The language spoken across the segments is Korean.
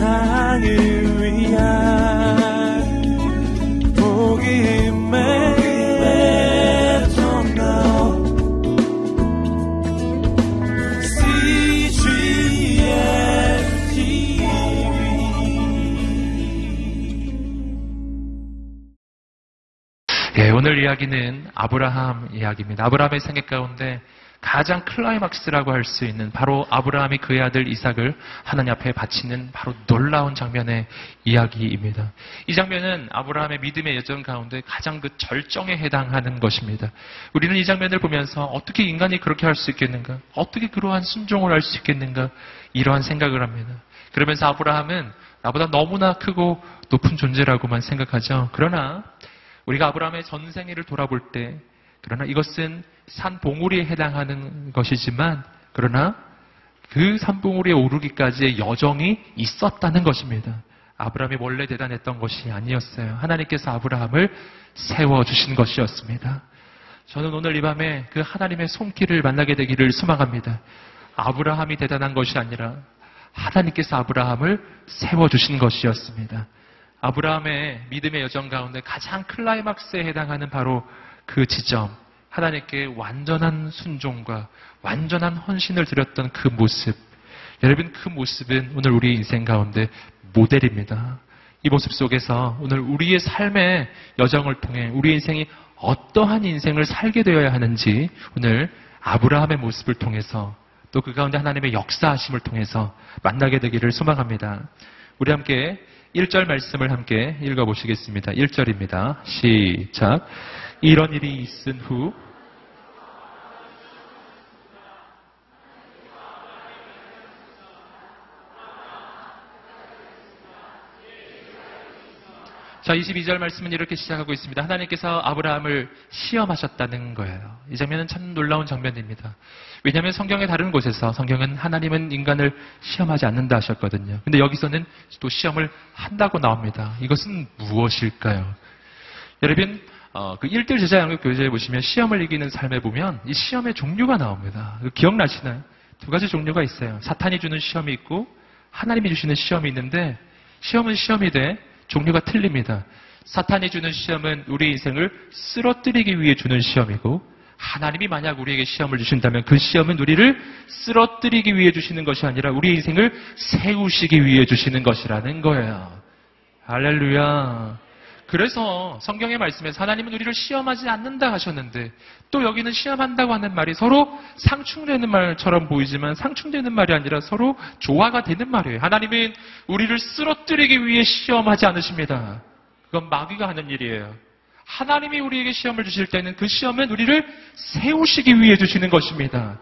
세상을 위한 복음의 예, 오늘 이야기는 아브라함 이야기입니다. 아브라함의 생애 가운데 가장 클라이막스라고 할 수 있는 바로 아브라함이 그의 아들 이삭을 하나님 앞에 바치는 바로 놀라운 장면의 이야기입니다. 이 장면은 아브라함의 믿음의 여정 가운데 가장 그 절정에 해당하는 것입니다. 우리는 이 장면을 보면서 어떻게 인간이 그렇게 할 수 있겠는가? 어떻게 그러한 순종을 할 수 있겠는가? 이러한 생각을 합니다. 그러면서 아브라함은 나보다 너무나 크고 높은 존재라고만 생각하죠. 그러나 우리가 아브라함의 전생애를 돌아볼 때 그러나 이것은 산봉우리에 해당하는 것이지만 그러나 그 산봉우리에 오르기까지의 여정이 있었다는 것입니다. 아브라함이 원래 대단했던 것이 아니었어요. 하나님께서 아브라함을 세워주신 것이었습니다. 저는 오늘 이 밤에 그 하나님의 손길을 만나게 되기를 소망합니다. 아브라함이 대단한 것이 아니라 하나님께서 아브라함을 세워주신 것이었습니다. 아브라함의 믿음의 여정 가운데 가장 클라이막스에 해당하는 바로 그 지점, 하나님께 완전한 순종과 완전한 헌신을 드렸던 그 모습. 여러분, 그 모습은 오늘 우리 인생 가운데 모델입니다. 이 모습 속에서 오늘 우리의 삶의 여정을 통해 우리 인생이 어떠한 인생을 살게 되어야 하는지 오늘 아브라함의 모습을 통해서 또 그 가운데 하나님의 역사하심을 통해서 만나게 되기를 소망합니다. 우리 함께 1절 말씀을 함께 읽어보시겠습니다. 1절입니다. 시작. 이런 일이 있은 후 자, 22절 말씀은 이렇게 시작하고 있습니다. 하나님께서 아브라함을 시험하셨다는 거예요. 이 장면은 참 놀라운 장면입니다. 왜냐하면 성경의 다른 곳에서 성경은 하나님은 인간을 시험하지 않는다 하셨거든요. 근데 여기서는 또 시험을 한다고 나옵니다. 이것은 무엇일까요? 여러분, 어, 그 1대1 제자 양육 교재에 보시면 시험을 이기는 삶에 보면 이 시험의 종류가 나옵니다. 기억나시나요? 두 가지 종류가 있어요. 사탄이 주는 시험이 있고 하나님이 주시는 시험이 있는데 시험은 시험이 돼 종류가 틀립니다. 사탄이 주는 시험은 우리 인생을 쓰러뜨리기 위해 주는 시험이고 하나님이 만약 우리에게 시험을 주신다면 그 시험은 우리를 쓰러뜨리기 위해 주시는 것이 아니라 우리 인생을 세우시기 위해 주시는 것이라는 거예요. 할렐루야. 그래서 성경의 말씀에서 하나님은 우리를 시험하지 않는다 하셨는데 또 여기는 시험한다고 하는 말이 서로 상충되는 말처럼 보이지만 상충되는 말이 아니라 서로 조화가 되는 말이에요. 하나님은 우리를 쓰러뜨리기 위해 시험하지 않으십니다. 그건 마귀가 하는 일이에요. 하나님이 우리에게 시험을 주실 때는 그 시험은 우리를 세우시기 위해 주시는 것입니다.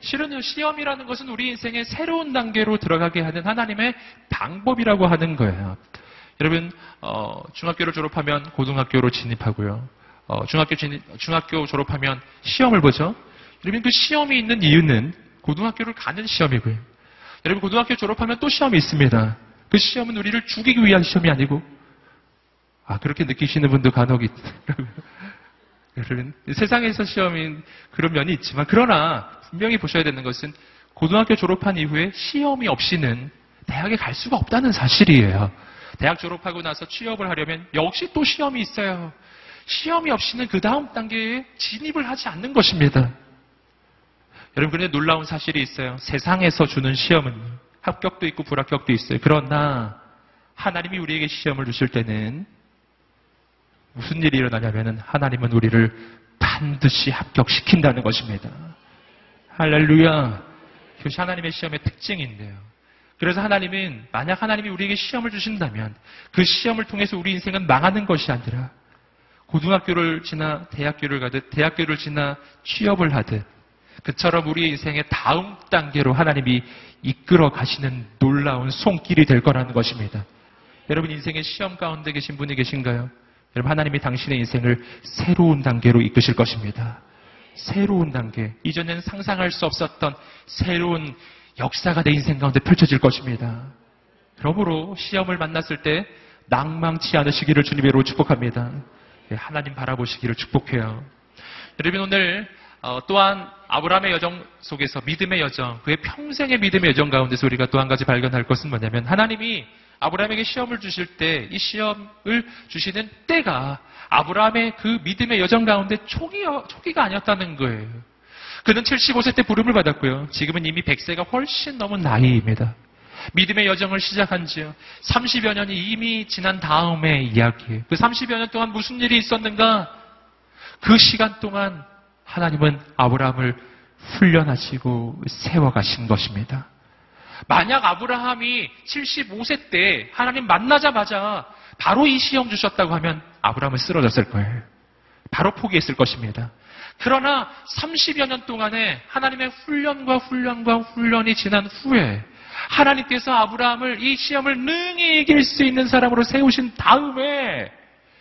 실은 시험이라는 것은 우리 인생의 새로운 단계로 들어가게 하는 하나님의 방법이라고 하는 거예요. 여러분 어, 중학교를 졸업하면 고등학교로 진입하고요. 어, 중학교 진입, 중학교 졸업하면 시험을 보죠. 여러분 그 시험이 있는 이유는 고등학교를 가는 시험이고요. 여러분 고등학교 졸업하면 또 시험이 있습니다. 그 시험은 우리를 죽이기 위한 시험이 아니고 아 그렇게 느끼시는 분도 간혹 있더라고요. 여러분 세상에서 시험인 그런 면이 있지만 그러나 분명히 보셔야 되는 것은 고등학교 졸업한 이후에 시험이 없이는 대학에 갈 수가 없다는 사실이에요. 대학 졸업하고 나서 취업을 하려면 역시 또 시험이 있어요. 시험이 없이는 그 다음 단계에 진입을 하지 않는 것입니다. 여러분, 그런데 놀라운 사실이 있어요. 세상에서 주는 시험은 합격도 있고 불합격도 있어요. 그러나 하나님이 우리에게 시험을 주실 때는 무슨 일이 일어나냐면 하나님은 우리를 반드시 합격시킨다는 것입니다. 할렐루야. 그것이 하나님의 시험의 특징인데요. 그래서 하나님은 만약 하나님이 우리에게 시험을 주신다면 그 시험을 통해서 우리 인생은 망하는 것이 아니라 고등학교를 지나 대학교를 가듯 대학교를 지나 취업을 하듯 그처럼 우리 인생의 다음 단계로 하나님이 이끌어 가시는 놀라운 손길이 될 거라는 것입니다. 여러분 인생의 시험 가운데 계신 분이 계신가요? 여러분 하나님이 당신의 인생을 새로운 단계로 이끄실 것입니다. 새로운 단계. 이전에는 상상할 수 없었던 새로운 역사가 내 인생 가운데 펼쳐질 것입니다. 그러므로 시험을 만났을 때 낭망치 않으시기를 주님으로 축복합니다. 네, 하나님 바라보시기를 축복해요. 여러분 오늘 어, 또한 아브라함의 여정 속에서 믿음의 여정, 그의 평생의 믿음의 여정 가운데서 우리가 또 한 가지 발견할 것은 뭐냐면 하나님이 아브라함에게 시험을 주실 때 이 시험을 주시는 때가 아브라함의 그 믿음의 여정 가운데 초기, 초기가 아니었다는 거예요. 그는 75세 때 부름을 받았고요. 지금은 이미 100세가 훨씬 넘은 나이입니다. 믿음의 여정을 시작한 지요. 30여 년이 이미 지난 다음의 이야기예요. 그 30여 년 동안 무슨 일이 있었는가? 그 시간 동안 하나님은 아브라함을 훈련하시고 세워가신 것입니다. 만약 아브라함이 75세 때 하나님 만나자마자 바로 이 시험 주셨다고 하면 아브라함은 쓰러졌을 거예요. 바로 포기했을 것입니다. 그러나 30여 년 동안에 하나님의 훈련과 훈련과 훈련이 지난 후에 하나님께서 아브라함을 이 시험을 능히 이길 수 있는 사람으로 세우신 다음에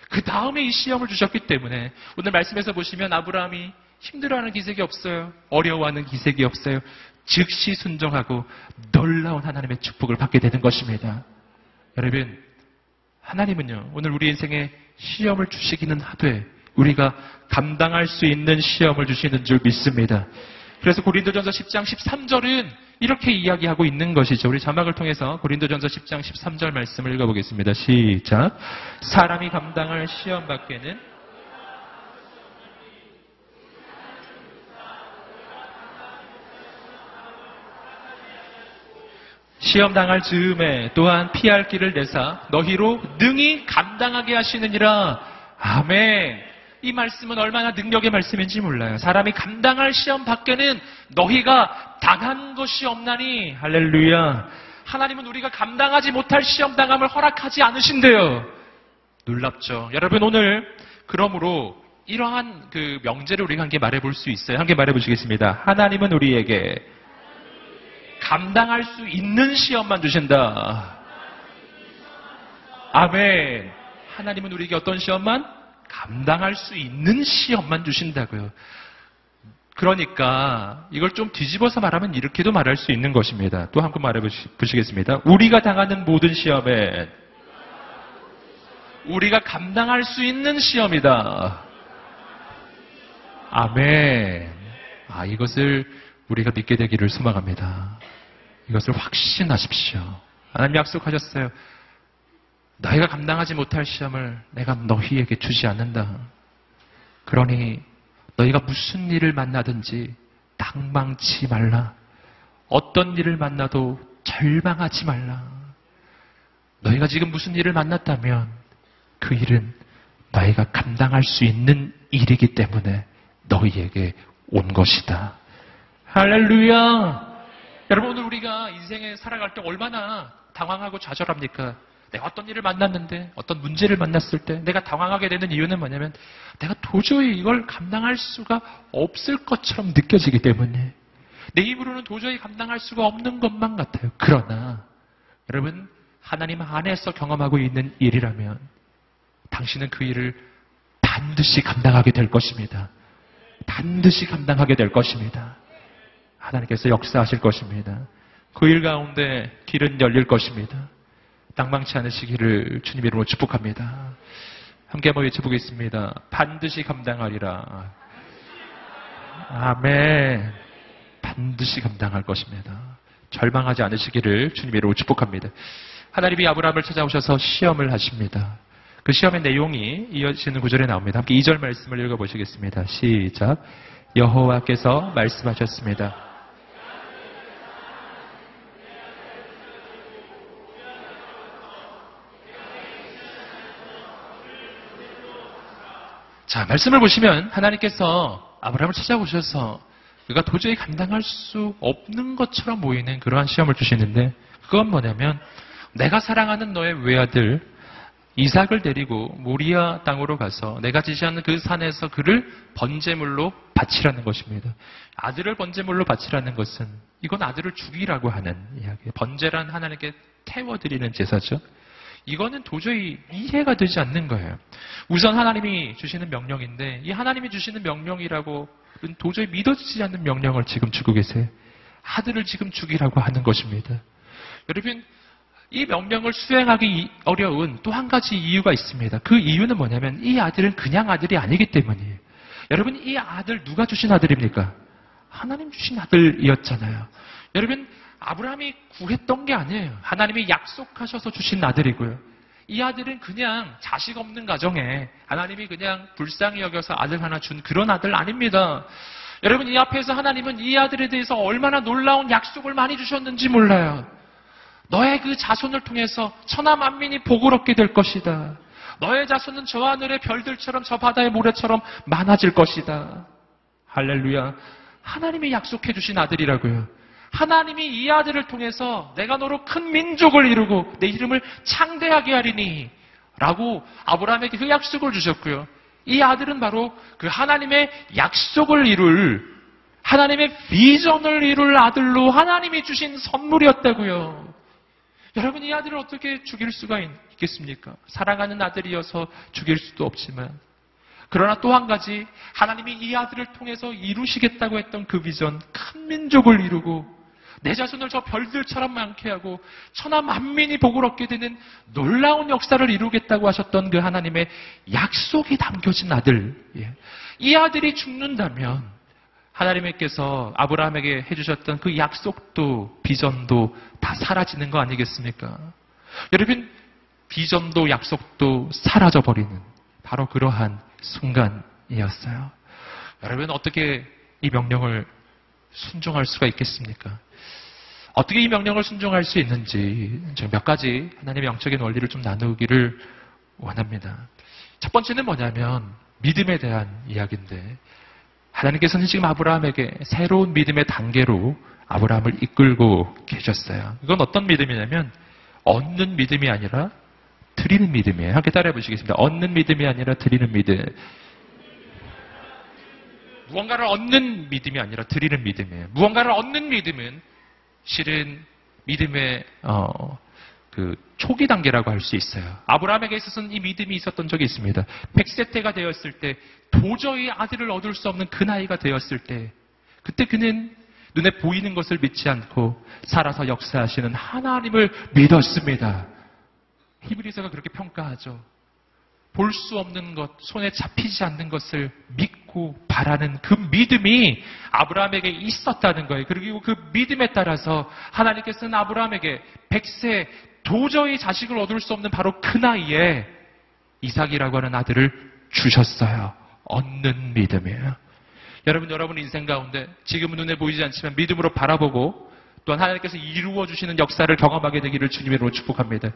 그 다음에 이 시험을 주셨기 때문에 오늘 말씀에서 보시면 아브라함이 힘들어하는 기색이 없어요. 어려워하는 기색이 없어요. 즉시 순종하고 놀라운 하나님의 축복을 받게 되는 것입니다. 여러분, 하나님은요, 오늘 우리 인생에 시험을 주시기는 하되 우리가 감당할 수 있는 시험을 주시는 줄 믿습니다. 그래서 고린도전서 10장 13절은 이렇게 이야기하고 있는 것이죠. 우리 자막을 통해서 고린도전서 10장 13절 말씀을 읽어보겠습니다. 시작. 사람이 감당할 시험 밖에는 시험 당할 즈음에 또한 피할 길을 내사 너희로 능히 감당하게 하시느니라. 아멘. 이 말씀은 얼마나 능력의 말씀인지 몰라요. 사람이 감당할 시험 밖에는 너희가 당한 것이 없나니 할렐루야. 하나님은 우리가 감당하지 못할 시험 당함을 허락하지 않으신대요. 놀랍죠. 여러분 오늘 그러므로 이러한 그 명제를 우리가 함께 말해 볼 수 있어요. 함께 말해 보시겠습니다. 하나님은 우리에게 감당할 수 있는 시험만 주신다. 아멘. 하나님은 우리에게 어떤 시험만? 감당할 수 있는 시험만 주신다고요. 그러니까 이걸 좀 뒤집어서 말하면 이렇게도 말할 수 있는 것입니다. 또 한 번 말해 보시겠습니다. 우리가 당하는 모든 시험에 우리가 감당할 수 있는 시험이다. 아멘. 아, 이것을 우리가 믿게 되기를 소망합니다. 이것을 확신하십시오. 하나님 약속하셨어요. 너희가 감당하지 못할 시험을 내가 너희에게 주지 않는다. 그러니 너희가 무슨 일을 만나든지 당망치 말라. 어떤 일을 만나도 절망하지 말라. 너희가 지금 무슨 일을 만났다면 그 일은 너희가 감당할 수 있는 일이기 때문에 너희에게 온 것이다. 할렐루야! 여러분 오늘 우리가 인생에 살아갈 때 얼마나 당황하고 좌절합니까? 내가 어떤 일을 만났는데 어떤 문제를 만났을 때 내가 당황하게 되는 이유는 뭐냐면 내가 도저히 이걸 감당할 수가 없을 것처럼 느껴지기 때문에 내 힘으로는 도저히 감당할 수가 없는 것만 같아요. 그러나 여러분 하나님 안에서 경험하고 있는 일이라면 당신은 그 일을 반드시 감당하게 될 것입니다. 반드시 감당하게 될 것입니다. 하나님께서 역사하실 것입니다. 그 일 가운데 길은 열릴 것입니다. 낭망치 않으시기를 주님 이름으로 축복합니다. 함께 한번 외쳐보겠습니다. 반드시 감당하리라. 아멘. 반드시 감당할 것입니다. 절망하지 않으시기를 주님 이름으로 축복합니다. 하나님이 아브라함을 찾아오셔서 시험을 하십니다. 그 시험의 내용이 이어지는 구절에 나옵니다. 함께 2절 말씀을 읽어보시겠습니다. 시작. 여호와께서 말씀하셨습니다. 자, 말씀을 보시면 하나님께서 아브라함을 찾아오셔서 그가 도저히 감당할 수 없는 것처럼 보이는 그러한 시험을 주시는데 그건 뭐냐면 내가 사랑하는 너의 외아들 이삭을 데리고 모리아 땅으로 가서 내가 지시하는 그 산에서 그를 번제물로 바치라는 것입니다. 아들을 번제물로 바치라는 것은 이건 아들을 죽이라고 하는 이야기예요. 번제란 하나님께 태워드리는 제사죠. 이거는 도저히 이해가 되지 않는 거예요. 우선 하나님이 주시는 명령인데 이 하나님이 주시는 명령이라고 도저히 믿어지지 않는 명령을 지금 주고 계세요. 아들을 지금 죽이라고 하는 것입니다. 여러분 이 명령을 수행하기 어려운 또 한 가지 이유가 있습니다. 그 이유는 뭐냐면 이 아들은 그냥 아들이 아니기 때문이에요. 여러분, 이 아들 누가 주신 아들입니까? 하나님 주신 아들이었잖아요. 여러분, 아브라함이 구했던 게 아니에요. 하나님이 약속하셔서 주신 아들이고요. 이 아들은 그냥 자식 없는 가정에 하나님이 그냥 불쌍히 여겨서 아들 하나 준 그런 아들 아닙니다. 여러분, 이 앞에서 하나님은 이 아들에 대해서 얼마나 놀라운 약속을 많이 주셨는지 몰라요. 너의 그 자손을 통해서 천하 만민이 복을 얻게 될 것이다. 너의 자손은 저 하늘의 별들처럼 저 바다의 모래처럼 많아질 것이다. 할렐루야. 하나님이 약속해 주신 아들이라고요. 하나님이 이 아들을 통해서 내가 너로 큰 민족을 이루고 내 이름을 창대하게 하리니 라고 아브라함에게 그 약속을 주셨고요. 이 아들은 바로 그 하나님의 약속을 이룰 하나님의 비전을 이룰 아들로 하나님이 주신 선물이었다고요. 여러분 이 아들을 어떻게 죽일 수가 있겠습니까? 사랑하는 아들이어서 죽일 수도 없지만 그러나 또 한 가지 하나님이 이 아들을 통해서 이루시겠다고 했던 그 비전 큰 민족을 이루고 내 자손을 저 별들처럼 많게 하고 천하 만민이 복을 얻게 되는 놀라운 역사를 이루겠다고 하셨던 그 하나님의 약속이 담겨진 아들. 예. 이 아들이 죽는다면 하나님께서 아브라함에게 해주셨던 그 약속도 비전도 다 사라지는 거 아니겠습니까? 여러분 비전도 약속도 사라져 버리는 바로 그러한 순간이었어요. 여러분 어떻게 이 명령을 순종할 수가 있겠습니까? 어떻게 이 명령을 순종할 수 있는지 몇 가지 하나님의 영적인 원리를 좀 나누기를 원합니다. 첫 번째는 뭐냐면 믿음에 대한 이야기인데 하나님께서는 지금 아브라함에게 새로운 믿음의 단계로 아브라함을 이끌고 계셨어요. 이건 어떤 믿음이냐면 얻는 믿음이 아니라 드리는 믿음이에요. 함께 따라해 보시겠습니다. 얻는 믿음이 아니라 드리는 믿음. 무언가를 얻는 믿음이 아니라 드리는 믿음이에요. 무언가를 얻는 믿음은 실은 믿음의 어, 그 초기 단계라고 할 수 있어요. 아브라함에게 있어서는 이 믿음이 있었던 적이 있습니다. 100세 때가 되었을 때 도저히 아들을 얻을 수 없는 그 나이가 되었을 때 그때 그는 눈에 보이는 것을 믿지 않고 살아서 역사하시는 하나님을 믿었습니다. 히브리서가 그렇게 평가하죠. 볼 수 없는 것, 손에 잡히지 않는 것을 믿고 바라는 그 믿음이 아브라함에게 있었다는 거예요. 그리고 그 믿음에 따라서 하나님께서는 아브라함에게 백세 도저히 자식을 얻을 수 없는 바로 그 나이에 이삭이라고 하는 아들을 주셨어요. 얻는 믿음이에요. 여러분, 여러분 인생 가운데 지금은 눈에 보이지 않지만 믿음으로 바라보고 또한 하나님께서 이루어 주시는 역사를 경험하게 되기를 주님으로 축복합니다.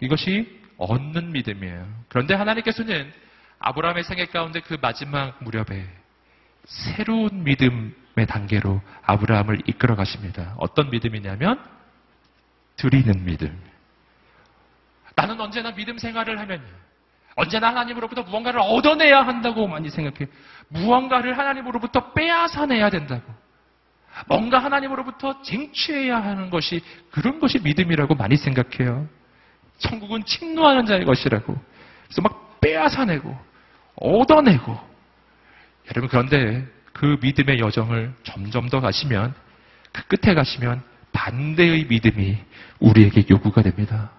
이것이 얻는 믿음이에요. 그런데 하나님께서는 아브라함의 생애 가운데 그 마지막 무렵에 새로운 믿음의 단계로 아브라함을 이끌어 가십니다. 어떤 믿음이냐면 드리는 믿음. 나는 언제나 믿음 생활을 하면 언제나 하나님으로부터 무언가를 얻어내야 한다고 많이 생각해. 무언가를 하나님으로부터 빼앗아내야 된다고. 뭔가 하나님으로부터 쟁취해야 하는 것이 그런 것이 믿음이라고 많이 생각해요. 천국은 침노하는 자의 것이라고. 그래서 막 빼앗아내고, 얻어내고. 여러분, 그런데 그 믿음의 여정을 점점 더 가시면, 그 끝에 가시면 반대의 믿음이 우리에게 요구가 됩니다.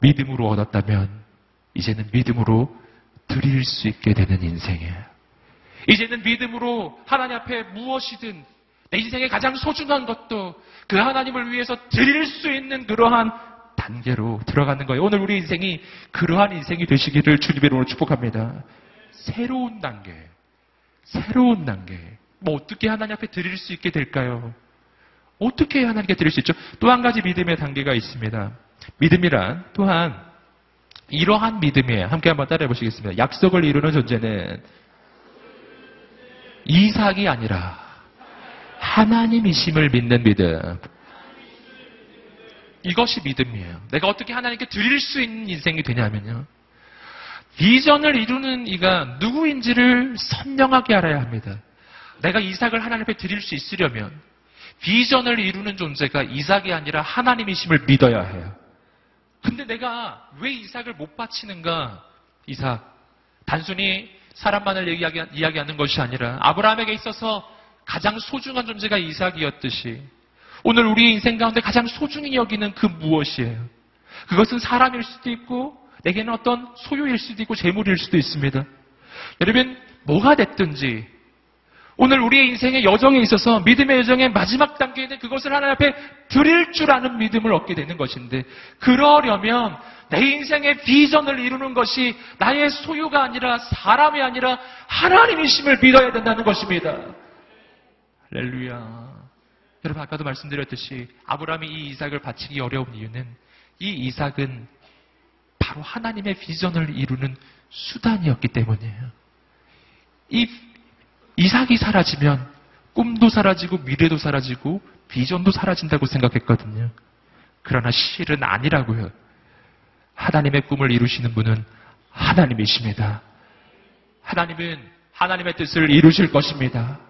믿음으로 얻었다면, 이제는 믿음으로 드릴 수 있게 되는 인생이에요. 이제는 믿음으로 하나님 앞에 무엇이든 내 인생의 가장 소중한 것도 그 하나님을 위해서 드릴 수 있는 그러한 단계로 들어가는 거예요. 오늘 우리 인생이 그러한 인생이 되시기를 주님의 이름으로 축복합니다. 새로운 단계, 새로운 단계. 뭐 어떻게 하나님 앞에 드릴 수 있게 될까요? 어떻게 하나님께 드릴 수 있죠? 또 한 가지 믿음의 단계가 있습니다. 믿음이란 또한 이러한 믿음이에요. 함께 한번 따라해 보시겠습니다. 약속을 이루는 존재는 이삭이 아니라 하나님이심을 믿는 믿음. 이것이 믿음이에요. 내가 어떻게 하나님께 드릴 수 있는 인생이 되냐면요. 비전을 이루는 이가 누구인지를 선명하게 알아야 합니다. 내가 이삭을 하나님 앞에 드릴 수 있으려면 비전을 이루는 존재가 이삭이 아니라 하나님이심을 믿어야 해요. 근데 내가 왜 이삭을 못 바치는가? 이삭. 단순히 사람만을 이야기하는 것이 아니라 아브라함에게 있어서 가장 소중한 존재가 이삭이었듯이 오늘 우리 인생 가운데 가장 소중히 여기는 그 무엇이에요? 그것은 사람일 수도 있고 내게는 어떤 소유일 수도 있고 재물일 수도 있습니다. 여러분, 뭐가 됐든지 오늘 우리의 인생의 여정에 있어서 믿음의 여정의 마지막 단계에는 그것을 하나님 앞에 드릴 줄 아는 믿음을 얻게 되는 것인데 그러려면 내 인생의 비전을 이루는 것이 나의 소유가 아니라 사람이 아니라 하나님이심을 믿어야 된다는 것입니다. 할렐루야. 여러분 아까도 말씀드렸듯이 아브라함이 이 이삭을 바치기 어려운 이유는 이 이삭은 바로 하나님의 비전을 이루는 수단이었기 때문이에요. 이 이삭이 사라지면 꿈도 사라지고 미래도 사라지고 비전도 사라진다고 생각했거든요. 그러나 실은 아니라고요. 하나님의 꿈을 이루시는 분은 하나님이십니다. 하나님은 하나님의 뜻을 이루실 것입니다.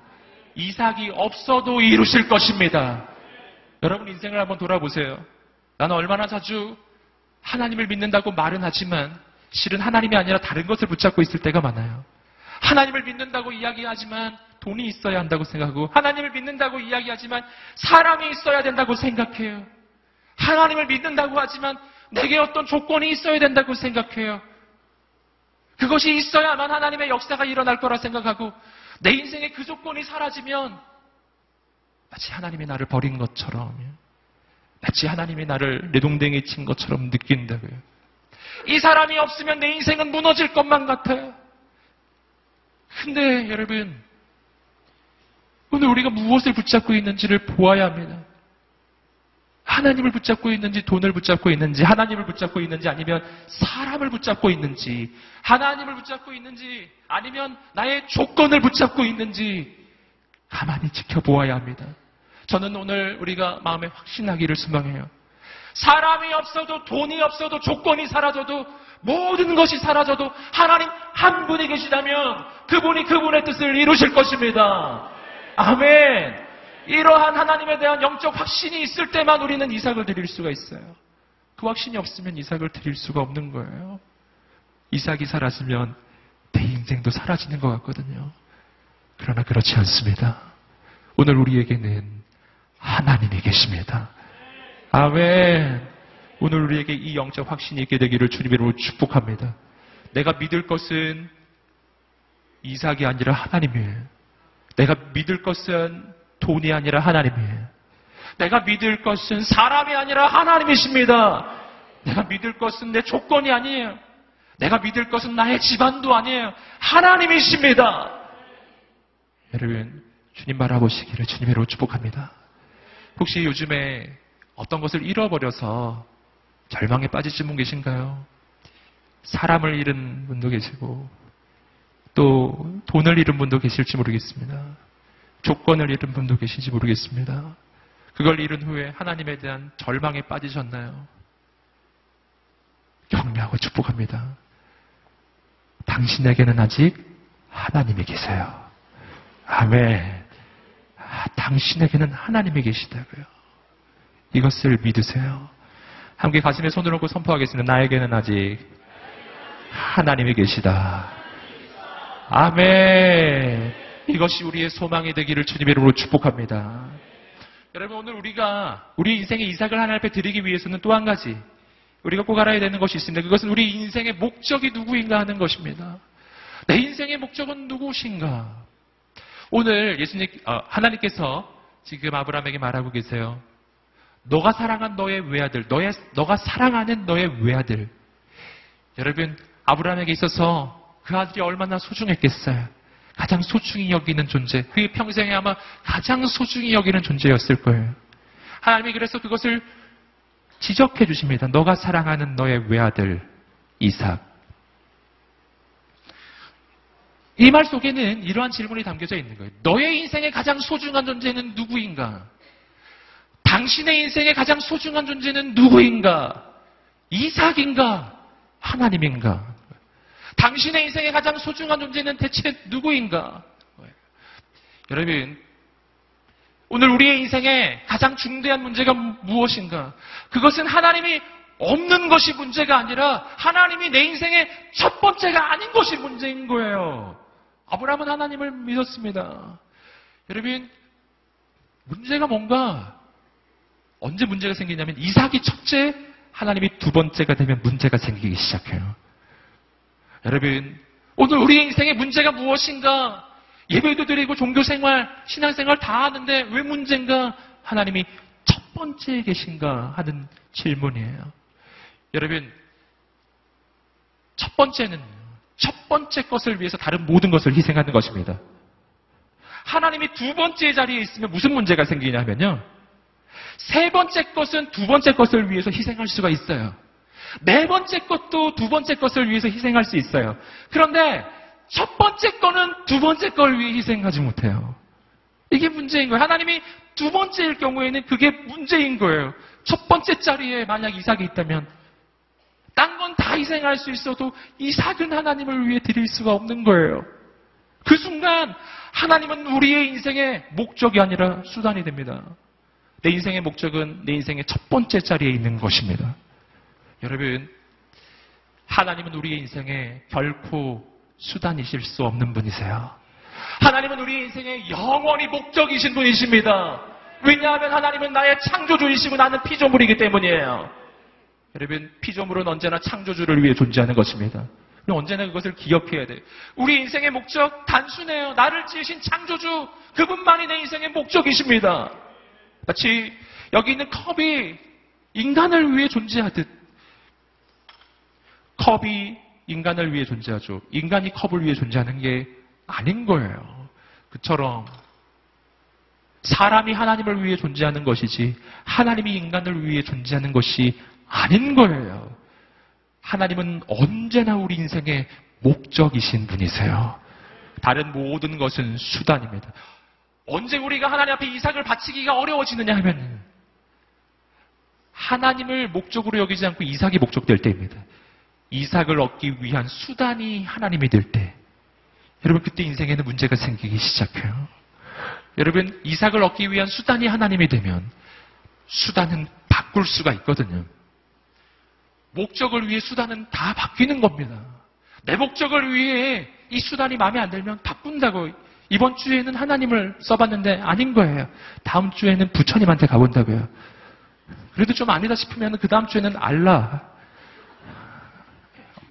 이삭이 없어도 이루실 것입니다. 여러분 인생을 한번 돌아보세요. 나는 얼마나 자주 하나님을 믿는다고 말은 하지만 실은 하나님이 아니라 다른 것을 붙잡고 있을 때가 많아요. 하나님을 믿는다고 이야기하지만 돈이 있어야 한다고 생각하고 하나님을 믿는다고 이야기하지만 사람이 있어야 된다고 생각해요. 하나님을 믿는다고 하지만 내게 어떤 조건이 있어야 된다고 생각해요. 그것이 있어야만 하나님의 역사가 일어날 거라 생각하고 내 인생에 그 조건이 사라지면 마치 하나님이 나를 버린 것처럼 마치 하나님이 나를 내동댕이 친 것처럼 느낀다고요. 이 사람이 없으면 내 인생은 무너질 것만 같아요. 근데 여러분, 오늘 우리가 무엇을 붙잡고 있는지를 보아야 합니다. 하나님을 붙잡고 있는지 돈을 붙잡고 있는지 하나님을 붙잡고 있는지 아니면 사람을 붙잡고 있는지 하나님을 붙잡고 있는지 아니면 나의 조건을 붙잡고 있는지 가만히 지켜보아야 합니다. 저는 오늘 우리가 마음에 확신하기를 소망해요. 사람이 없어도 돈이 없어도 조건이 사라져도 모든 것이 사라져도 하나님 한 분이 계시다면 그분이 그분의 뜻을 이루실 것입니다. 아멘. 이러한 하나님에 대한 영적 확신이 있을 때만 우리는 이삭을 드릴 수가 있어요. 그 확신이 없으면 이삭을 드릴 수가 없는 거예요. 이삭이 사라지면 내 인생도 사라지는 것 같거든요. 그러나 그렇지 않습니다. 오늘 우리에게는 하나님이 계십니다. 아멘. 오늘 우리에게 이 영적 확신이 있게 되기를 주님으로 축복합니다. 내가 믿을 것은 이삭이 아니라 하나님이에요. 내가 믿을 것은 돈이 아니라 하나님이에요. 내가 믿을 것은 사람이 아니라 하나님이십니다. 내가 믿을 것은 내 조건이 아니에요. 내가 믿을 것은 나의 집안도 아니에요. 하나님이십니다. 여러분, 주님 바라보시기를 주님으로 축복합니다. 혹시 요즘에 어떤 것을 잃어버려서 절망에 빠지신 분 계신가요? 사람을 잃은 분도 계시고, 또 돈을 잃은 분도 계실지 모르겠습니다. 조건을 잃은 분도 계신지 모르겠습니다. 그걸 잃은 후에 하나님에 대한 절망에 빠지셨나요? 격려하고 축복합니다. 당신에게는 아직 하나님이 계세요. 아멘. 아, 당신에게는 하나님이 계시다고요. 이것을 믿으세요. 함께 가슴에 손을 얹고 선포하겠습니다. 나에게는 아직 하나님이 계시다. 아멘. 이것이 우리의 소망이 되기를 주님의 이름으로 축복합니다. 여러분 오늘 우리가 우리 인생의 이삭을 하나님 앞에 드리기 위해서는 또 한 가지 우리가 꼭 알아야 되는 것이 있습니다. 그것은 우리 인생의 목적이 누구인가 하는 것입니다. 내 인생의 목적은 누구신가? 오늘 예수님 어, 하나님께서 지금 아브라함에게 말하고 계세요. 너가 사랑한 너의 외아들, 너의 너가 사랑하는 너의 외아들. 여러분 아브라함에게 있어서 그 아들이 얼마나 소중했겠어요. 가장 소중히 여기는 존재, 그의 평생에 아마 가장 소중히 여기는 존재였을 거예요. 하나님이 그래서 그것을 지적해 주십니다. 너가 사랑하는 너의 외아들 이삭. 이 말 속에는 이러한 질문이 담겨져 있는 거예요. 너의 인생의 가장 소중한 존재는 누구인가? 당신의 인생의 가장 소중한 존재는 누구인가? 이삭인가? 하나님인가? 당신의 인생의 가장 소중한 존재는 대체 누구인가? 여러분, 오늘 우리의 인생에 가장 중대한 문제가 무엇인가? 그것은 하나님이 없는 것이 문제가 아니라 하나님이 내 인생의 첫 번째가 아닌 것이 문제인 거예요. 아브라함은 하나님을 믿었습니다. 여러분, 문제가 뭔가 언제 문제가 생기냐면 이삭이 첫째, 하나님이 두 번째가 되면 문제가 생기기 시작해요. 여러분, 오늘 우리 인생의 문제가 무엇인가? 예배도 드리고 종교생활, 신앙생활 다 하는데 왜 문제인가? 하나님이 첫 번째에 계신가 하는 질문이에요. 여러분, 첫 번째는 첫 번째 것을 위해서 다른 모든 것을 희생하는 것입니다. 하나님이 두 번째 자리에 있으면 무슨 문제가 생기냐면요. 세 번째 것은 두 번째 것을 위해서 희생할 수가 있어요. 네 번째 것도 두 번째 것을 위해서 희생할 수 있어요. 그런데 첫 번째 거는 두 번째 걸 위해 희생하지 못해요. 이게 문제인 거예요. 하나님이 두 번째일 경우에는 그게 문제인 거예요. 첫 번째 자리에 만약 이삭이 있다면 딴 건 다 희생할 수 있어도 이삭은 하나님을 위해 드릴 수가 없는 거예요. 그 순간 하나님은 우리의 인생의 목적이 아니라 수단이 됩니다. 내 인생의 목적은 내 인생의 첫 번째 자리에 있는 것입니다. 여러분, 하나님은 우리의 인생에 결코 수단이실 수 없는 분이세요. 하나님은 우리 인생의 영원히 목적이신 분이십니다. 왜냐하면 하나님은 나의 창조주이시고 나는 피조물이기 때문이에요. 여러분, 피조물은 언제나 창조주를 위해 존재하는 것입니다. 언제나 그것을 기억해야 돼요. 우리 인생의 목적 단순해요. 나를 지으신 창조주, 그분만이 내 인생의 목적이십니다. 마치 여기 있는 컵이 인간을 위해 존재하듯 컵이 인간을 위해 존재하죠. 인간이 컵을 위해 존재하는 게 아닌 거예요. 그처럼 사람이 하나님을 위해 존재하는 것이지 하나님이 인간을 위해 존재하는 것이 아닌 거예요. 하나님은 언제나 우리 인생의 목적이신 분이세요. 다른 모든 것은 수단입니다. 언제 우리가 하나님 앞에 이삭을 바치기가 어려워지느냐 하면 하나님을 목적으로 여기지 않고 이삭이 목적될 때입니다. 이삭을 얻기 위한 수단이 하나님이 될 때, 여러분 그때 인생에는 문제가 생기기 시작해요. 여러분 이삭을 얻기 위한 수단이 하나님이 되면 수단은 바꿀 수가 있거든요. 목적을 위해 수단은 다 바뀌는 겁니다. 내 목적을 위해 이 수단이 마음에 안 들면 바꾼다고. 이번 주에는 하나님을 써봤는데 아닌 거예요. 다음 주에는 부처님한테 가본다고요. 그래도 좀 아니다 싶으면 그 다음 주에는 알라.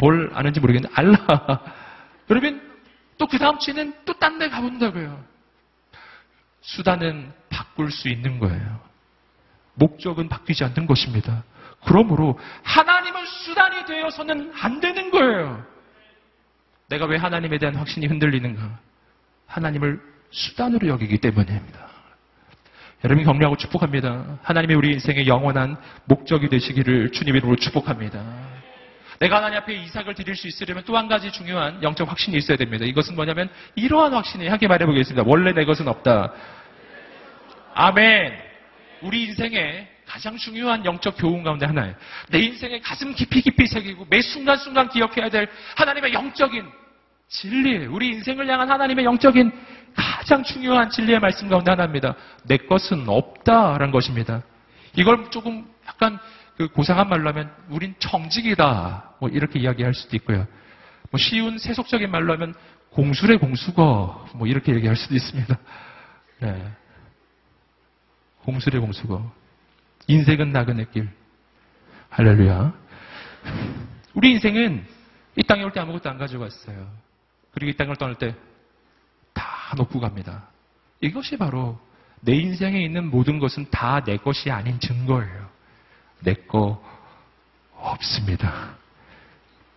뭘 아는지 모르겠는데 알라. 그러면 또그 다음 주에는 또 딴 데 가본다고요. 수단은 바꿀 수 있는 거예요. 목적은 바뀌지 않는 것입니다. 그러므로 하나님은 수단이 되어서는 안 되는 거예요. 내가 왜 하나님에 대한 확신이 흔들리는가? 하나님을 수단으로 여기기 때문입니다. 여러분 격려하고 축복합니다. 하나님이 우리 인생의 영원한 목적이 되시기를 주님 이름으로 축복합니다. 내가 하나님 앞에 이삭을 드릴 수 있으려면 또 한 가지 중요한 영적 확신이 있어야 됩니다. 이것은 뭐냐면 이러한 확신이 하게 말해보겠습니다. 원래 내 것은 없다. 아멘. 우리 인생에 가장 중요한 영적 교훈 가운데 하나예요. 내 인생에 가슴 깊이 깊이 새기고 매 순간순간 기억해야 될 하나님의 영적인 진리예요. 우리 인생을 향한 하나님의 영적인 가장 중요한 진리의 말씀 가운데 하나입니다. 내 것은 없다라는 것입니다. 이걸 조금 약간 그 고상한 말로 하면 우린 청직이다. 뭐 이렇게 이야기할 수도 있고요. 뭐 쉬운 세속적인 말로 하면 공수래 공수거 뭐 이렇게 얘기할 수도 있습니다. 네. 공수래 공수거. 인생은 나그네 길. 할렐루야. 우리 인생은 이 땅에 올 때 아무것도 안 가져갔어요. 그리고 이 땅을 떠날 때 다 놓고 갑니다. 이것이 바로 내 인생에 있는 모든 것은 다 내 것이 아닌 증거예요. 내 거 없습니다.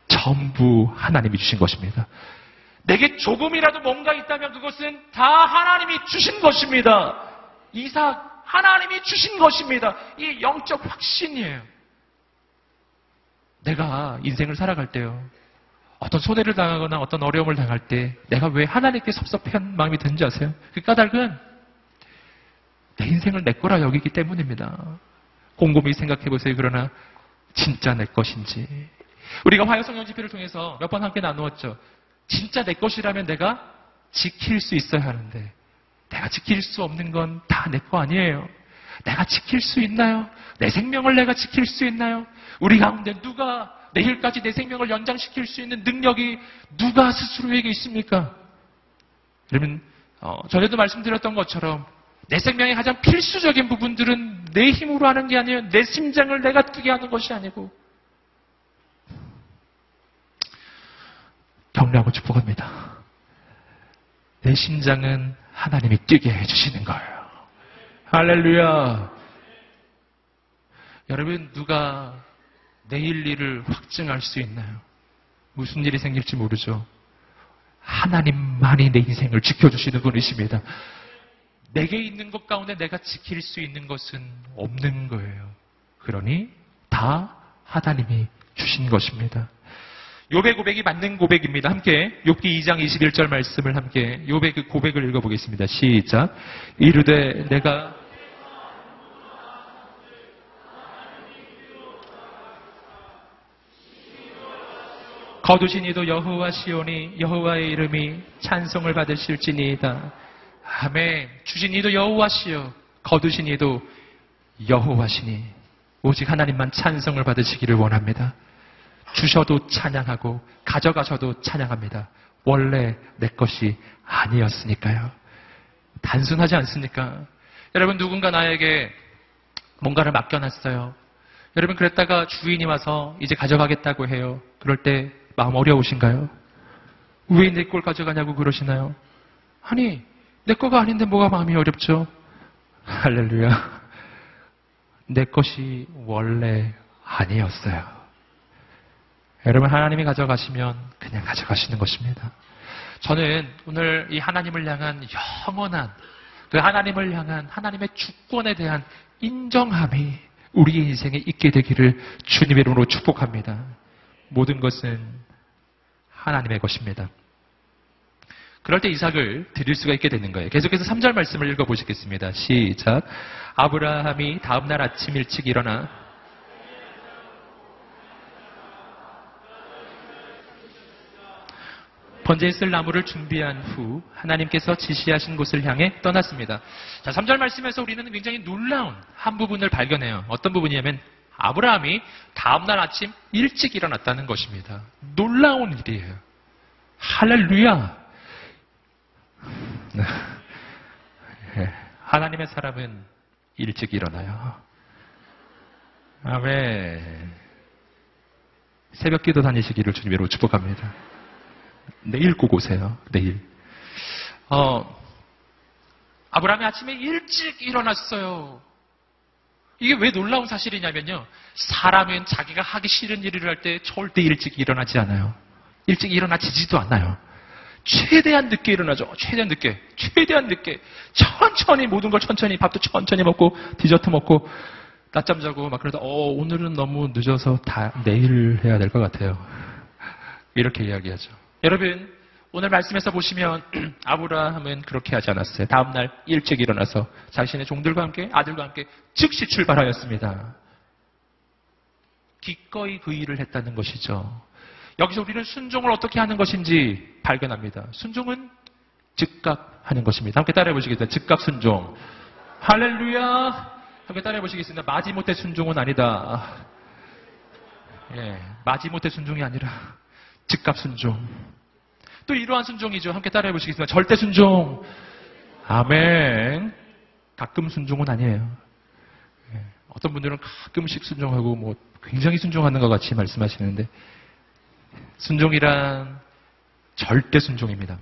전부 하나님이 주신 것입니다. 내게 조금이라도 뭔가 있다면 그것은 다 하나님이 주신 것입니다. 이삭 하나님이 주신 것입니다. 이 영적 확신이에요. 내가 인생을 살아갈 때요. 어떤 손해를 당하거나 어떤 어려움을 당할 때 내가 왜 하나님께 섭섭한 마음이 드는지 아세요? 그 까닭은 내 인생을 내 거라 여기기 때문입니다. 곰곰이 생각해 보세요. 그러나 진짜 내 것인지. 우리가 화요 성령 집회를 통해서 몇 번 함께 나누었죠. 진짜 내 것이라면 내가 지킬 수 있어야 하는데 내가 지킬 수 없는 건 다 내 거 아니에요. 내가 지킬 수 있나요? 내 생명을 내가 지킬 수 있나요? 우리 가운데 누가 내일까지 내 생명을 연장시킬 수 있는 능력이 누가 스스로에게 있습니까? 여러분, 어, 전에도 말씀드렸던 것처럼 내 생명의 가장 필수적인 부분들은 내 힘으로 하는 게 아니에요. 내 심장을 내가 뛰게 하는 것이 아니고 격려하고 축복합니다. 내 심장은 하나님이 뛰게 해주시는 거예요. 할렐루야. 여러분, 누가 내일 일을 확증할 수 있나요? 무슨 일이 생길지 모르죠. 하나님만이 내 인생을 지켜주시는 분이십니다. 내게 있는 것 가운데 내가 지킬 수 있는 것은 없는 거예요. 그러니 다 하나님이 주신 것입니다. 요배 고백이 맞는 고백입니다. 함께 욥기 2장 21절 말씀을 함께 요배 그 고백을 읽어보겠습니다. 시작. 이르되 내가 거두신 이도 여호와 시오니 여호와의 이름이 찬송을 받으실지니이다. 아멘. 주신 이도 여호와시요 거두신 이도 여호와시니 오직 하나님만 찬송을 받으시기를 원합니다. 주셔도 찬양하고 가져가셔도 찬양합니다. 원래 내 것이 아니었으니까요. 단순하지 않습니까? 여러분 누군가 나에게 뭔가를 맡겨놨어요. 여러분 그랬다가 주인이 와서 이제 가져가겠다고 해요. 그럴 때 마음 어려우신가요? 왜내걸 가져가냐고 그러시나요? 아니 내 거가 아닌데 뭐가 마음이 어렵죠? 할렐루야. 내 것이 원래 아니었어요. 여러분 하나님이 가져가시면 그냥 가져가시는 것입니다. 저는 오늘 이 하나님을 향한 영원한 그 하나님을 향한 하나님의 주권에 대한 인정함이 우리의 인생에 있게 되기를 주님의 이름으로 축복합니다. 모든 것은 하나님의 것입니다. 그럴 때 이삭을 드릴 수가 있게 되는 거예요. 계속해서 3절 말씀을 읽어보시겠습니다. 시작. 아브라함이 다음날 아침 일찍 일어나 번제에 쓸 나무를 준비한 후 하나님께서 지시하신 곳을 향해 떠났습니다. 자, 3절 말씀에서 우리는 굉장히 놀라운 한 부분을 발견해요. 어떤 부분이냐면 아브라함이 다음날 아침 일찍 일어났다는 것입니다. 놀라운 일이에요. 할렐루야! 네. 하나님의 사람은 일찍 일어나요. 아멘. 새벽 기도 다니시기를 주님으로 축복합니다. 내일 꼭 오세요. 내일. 어, 아브라함이 아침에 일찍 일어났어요. 이게 왜 놀라운 사실이냐면요. 사람은 자기가 하기 싫은 일을 할 때 절대 일찍 일어나지 않아요. 일찍 일어나지지도 않아요. 최대한 늦게 일어나죠. 최대한 늦게. 최대한 늦게. 천천히 모든 걸 천천히 밥도 천천히 먹고 디저트 먹고 낮잠 자고 막 그러다 어 오늘은 너무 늦어서 다 내일 해야 될 것 같아요. 이렇게 이야기하죠. 여러분 오늘 말씀에서 보시면 아브라함은 그렇게 하지 않았어요. 다음 날 일찍 일어나서 자신의 종들과 함께 아들과 함께 즉시 출발하였습니다. 기꺼이 그 일을 했다는 것이죠. 여기서 우리는 순종을 어떻게 하는 것인지 발견합니다. 순종은 즉각 하는 것입니다. 함께 따라해 보시겠습니다. 즉각 순종. 할렐루야. 함께 따라해 보시겠습니다. 마지못해 순종은 아니다. 예, 마지못해 순종이 아니라 즉각 순종. 또 이러한 순종이죠. 함께 따라해 보시겠습니다. 절대 순종. 아멘. 가끔 순종은 아니에요. 예, 어떤 분들은 가끔씩 순종하고 뭐 굉장히 순종하는 것 같이 말씀하시는데 순종이란 절대 순종입니다.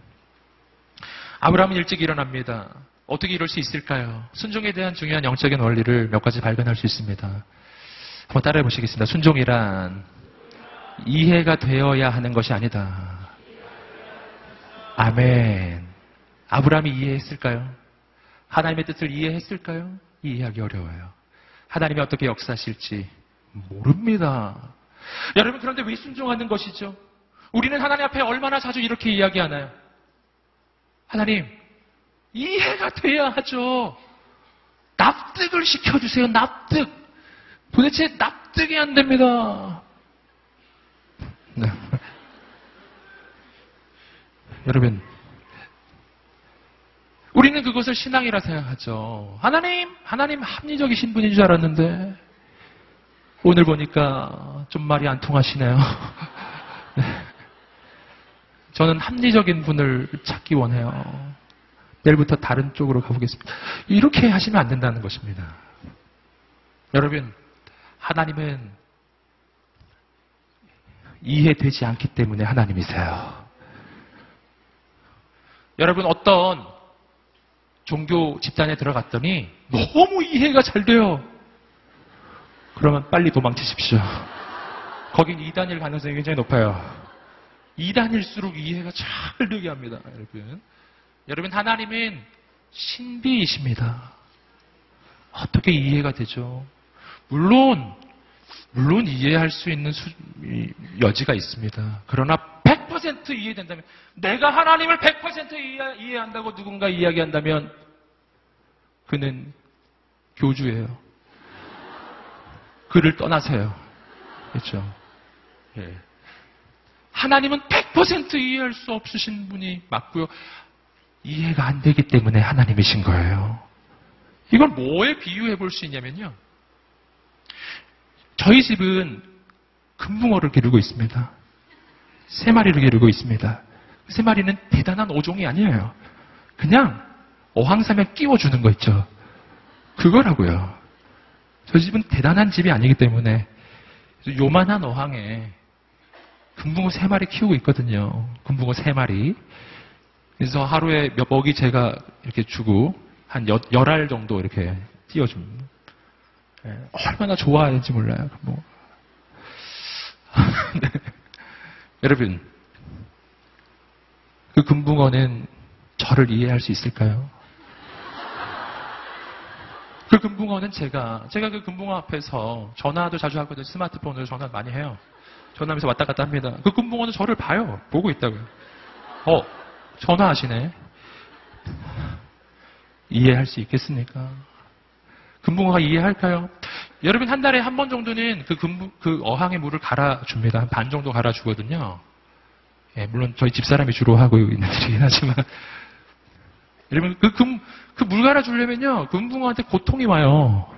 아브라함은 일찍 일어납니다. 어떻게 이럴 수 있을까요? 순종에 대한 중요한 영적인 원리를 몇 가지 발견할 수 있습니다. 한번 따라해 보시겠습니다. 순종이란 이해가 되어야 하는 것이 아니다. 아멘. 아브라함이 이해했을까요? 하나님의 뜻을 이해했을까요? 이해하기 어려워요. 하나님이 어떻게 역사하실지 모릅니다. 여러분, 그런데 왜 순종하는 것이죠? 우리는 하나님 앞에 얼마나 자주 이렇게 이야기하나요? 하나님, 이해가 돼야 하죠. 납득을 시켜주세요, 납득. 도대체 납득이 안 됩니다. 네. 여러분, 우리는 그것을 신앙이라 생각하죠. 하나님, 하나님 합리적이신 분인 줄 알았는데, 오늘 보니까 좀 말이 안 통하시네요. 네. 저는 합리적인 분을 찾기 원해요. 내일부터 다른 쪽으로 가보겠습니다. 이렇게 하시면 안 된다는 것입니다. 여러분, 하나님은 이해되지 않기 때문에 하나님이세요. 여러분 어떤 종교 집단에 들어갔더니 너무 이해가 잘 돼요. 그러면 빨리 도망치십시오. 거긴 이단일 가능성이 굉장히 높아요. 이단일수록 이해가 잘 되게 합니다, 여러분. 여러분, 하나님은 신비이십니다. 어떻게 이해가 되죠? 물론, 물론 이해할 수 있는 수- 이- 여지가 있습니다. 그러나 100% 이해된다면, 내가 하나님을 100% 이해, 이해한다고 누군가 이야기한다면, 그는 교주예요. 그를 떠나세요. 그렇죠? 예. 하나님은 100% 이해할 수 없으신 분이 맞고요. 이해가 안 되기 때문에 하나님이신 거예요. 이걸 뭐에 비유해 볼 수 있냐면요. 저희 집은 금붕어를 기르고 있습니다. 세 마리를 기르고 있습니다. 그세 마리는 대단한 어종이 아니에요. 그냥 어항사면 끼워주는 거 있죠. 그거라고요. 저희 집은 대단한 집이 아니기 때문에 요만한 어항에 금붕어 세 마리 키우고 있거든요. 금붕어 세 마리. 그래서 하루에 몇 먹이 제가 이렇게 주고 한 여, 열알 정도 이렇게 띄워줍니다. 예, 얼마나 좋아하는지 몰라요. 뭐. 네. 여러분, 그 금붕어는 저를 이해할 수 있을까요? 그 금붕어는 제가, 제가 그 금붕어 앞에서 전화도 자주 하거든요. 스마트폰으로 전화 많이 해요. 전화하면서 왔다 갔다 합니다. 그 금붕어는 저를 봐요. 보고 있다고요. 어, 전화하시네. 이해할 수 있겠습니까? 금붕어가 이해할까요? 여러분 한 달에 한 번 정도는 그 금붕, 그 어항에 물을 갈아줍니다. 한 반 정도 갈아주거든요. 예, 물론 저희 집사람이 주로 하고 있는 일이긴 하지만. 여러분 그 금, 그 물 갈아주려면요. 금붕어한테 고통이 와요.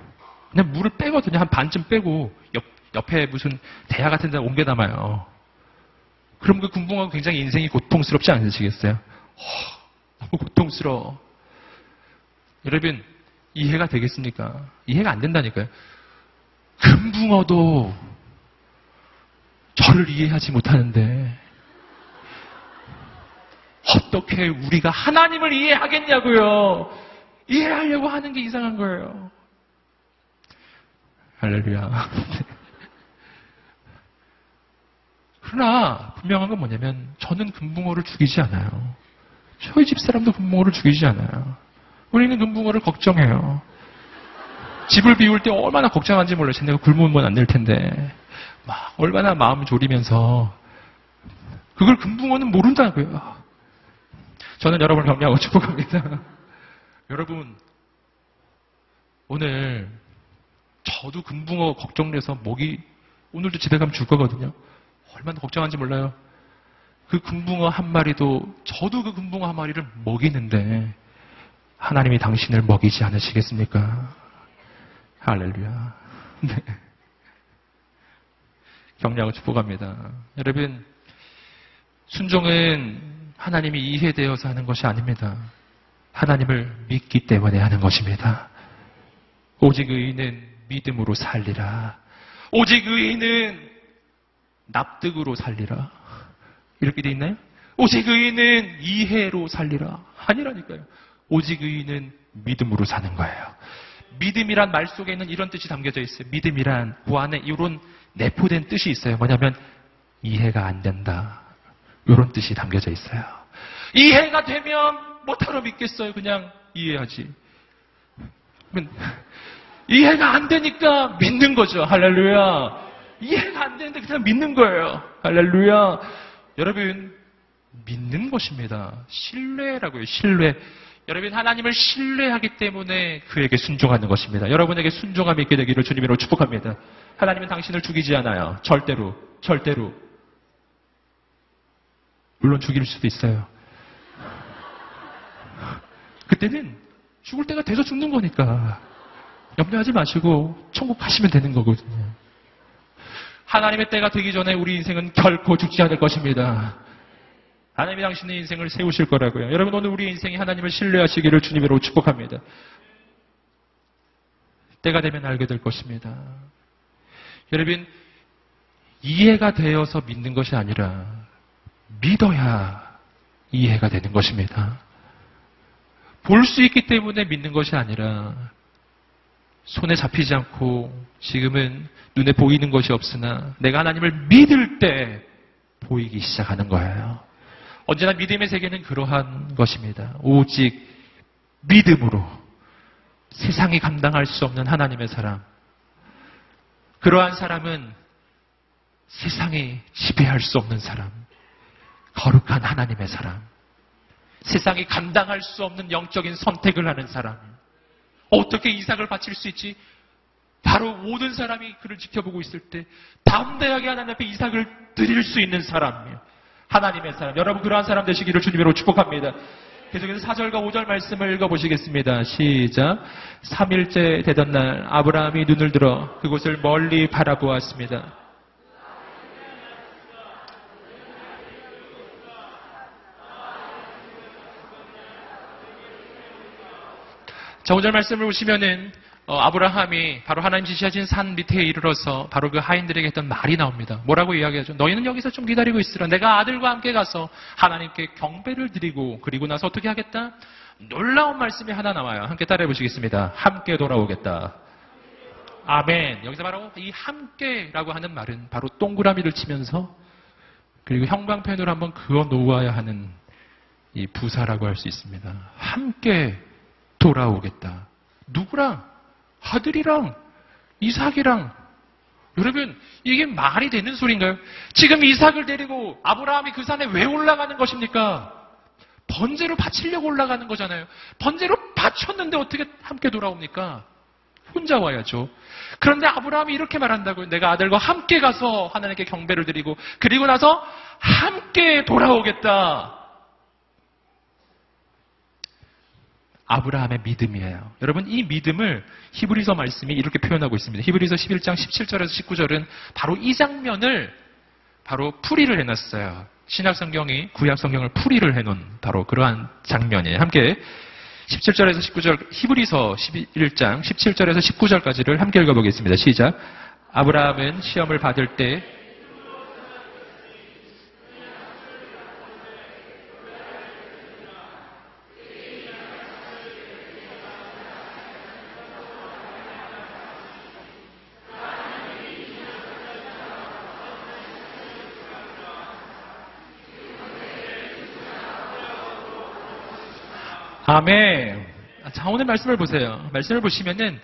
그냥 물을 빼거든요. 한 반쯤 빼고 옆, 옆에 무슨 대야 같은 데 옮겨 담아요. 그럼 그 금붕어가 굉장히 인생이 고통스럽지 않으시겠어요? 허, 너무 고통스러워. 여러분, 이해가 되겠습니까? 이해가 안 된다니까요. 금붕어도 저를 이해하지 못하는데, 어떻게 우리가 하나님을 이해하겠냐고요? 이해하려고 하는 게 이상한 거예요. 할렐루야. 그러나 분명한 건 뭐냐면 저는 금붕어를 죽이지 않아요. 저희 집 사람도 금붕어를 죽이지 않아요. 우리는 금붕어를 걱정해요. 집을 비울 때 얼마나 걱정한지 몰라요. 쟤네가 굶으면 안 될 텐데. 막 얼마나 마음 졸이면서 그걸 금붕어는 모른다고요. 저는 여러분을 격려하고 축복합니다. 여러분 오늘 저도 금붕어 걱정돼서 목이 오늘도 집에 가면 줄 거거든요. 얼마나 걱정한지 몰라요. 그 금붕어 한 마리도 저도 그 금붕어 한 마리를 먹이는데 하나님이 당신을 먹이지 않으시겠습니까? 할렐루야. 네. 격려하고 축복합니다. 여러분 순종은 하나님이 이해되어서 하는 것이 아닙니다. 하나님을 믿기 때문에 하는 것입니다. 오직 의인은 믿음으로 살리라. 오직 의인은 납득으로 살리라. 이렇게 돼 있나요? 오직 의인은 이해로 살리라. 아니라니까요. 오직 의인은 믿음으로 사는 거예요. 믿음이란 말 속에 있는 이런 뜻이 담겨져 있어요. 믿음이란 그 안에 이런 내포된 뜻이 있어요. 뭐냐면 이해가 안 된다. 이런 뜻이 담겨져 있어요. 이해가 되면 못하러 믿겠어요. 그냥 이해하지. 이해가 안 되니까 믿는 거죠. 할렐루야. 이해가 안 되는데 그냥 믿는 거예요. 할렐루야. 여러분, 믿는 것입니다. 신뢰라고요. 신뢰. 여러분, 하나님을 신뢰하기 때문에 그에게 순종하는 것입니다. 여러분에게 순종함이 있게 되기를 주님으로 축복합니다. 하나님은 당신을 죽이지 않아요. 절대로. 절대로. 물론 죽일 수도 있어요. 그때는 죽을 때가 돼서 죽는 거니까. 염려하지 마시고 천국 가시면 되는 거거든요. 하나님의 때가 되기 전에 우리 인생은 결코 죽지 않을 것입니다. 하나님이 당신의 인생을 세우실 거라고요. 여러분 오늘 우리 인생이 하나님을 신뢰하시기를 주님으로 축복합니다. 때가 되면 알게 될 것입니다. 여러분 이해가 되어서 믿는 것이 아니라 믿어야 이해가 되는 것입니다. 볼 수 있기 때문에 믿는 것이 아니라 손에 잡히지 않고 지금은 눈에 보이는 것이 없으나 내가 하나님을 믿을 때 보이기 시작하는 거예요. 언제나 믿음의 세계는 그러한 것입니다. 오직 믿음으로 세상이 감당할 수 없는 하나님의 사람. 그러한 사람은 세상이 지배할 수 없는 사람. 거룩한 하나님의 사람. 세상이 감당할 수 없는 영적인 선택을 하는 사람. 어떻게 이삭을 바칠 수 있지? 바로 모든 사람이 그를 지켜보고 있을 때 담대하게 하나님 앞에 이삭을 드릴 수 있는 사람이에요. 하나님의 사람. 여러분 그러한 사람 되시기를 주님으로 축복합니다. 계속해서 4절과 5절 말씀을 읽어보시겠습니다. 시작. 3일째 되던 날 아브라함이 눈을 들어 그곳을 멀리 바라보았습니다. 자, 5절 말씀을 보시면은 어, 아브라함이 바로 하나님 지시하신 산 밑에 이르러서 바로 그 하인들에게 했던 말이 나옵니다. 뭐라고 이야기하죠? 너희는 여기서 좀 기다리고 있으라. 내가 아들과 함께 가서 하나님께 경배를 드리고 그리고 나서 어떻게 하겠다? 놀라운 말씀이 하나 나와요. 함께 따라해 보시겠습니다. 함께 돌아오겠다. 아멘. 여기서 바로 이 함께라고 하는 말은 바로 동그라미를 치면서 그리고 형광펜으로 한번 그어 놓아야 하는 이 부사라고 할 수 있습니다. 함께 돌아오겠다. 누구랑? 아들이랑 이삭이랑 여러분 이게 말이 되는 소리인가요? 지금 이삭을 데리고 아브라함이 그 산에 왜 올라가는 것입니까? 번제로 바치려고 올라가는 거잖아요. 번제로 바쳤는데 어떻게 함께 돌아옵니까? 혼자 와야죠. 그런데 아브라함이 이렇게 말한다고요. 내가 아들과 함께 가서 하나님께 경배를 드리고 그리고 나서 함께 돌아오겠다. 아브라함의 믿음이에요. 여러분 이 믿음을 히브리서 말씀이 이렇게 표현하고 있습니다. 히브리서 11장 17절에서 19절은 바로 이 장면을 바로 풀이를 해놨어요. 신약 성경이 구약 성경을 풀이를 해놓은 바로 그러한 장면이에요. 함께 17절에서 19절 히브리서 11장 17절에서 19절까지를 함께 읽어보겠습니다. 시작. 아브라함은 시험을 받을 때 아멘. 자, 오늘 말씀을 보세요. 말씀을 보시면은,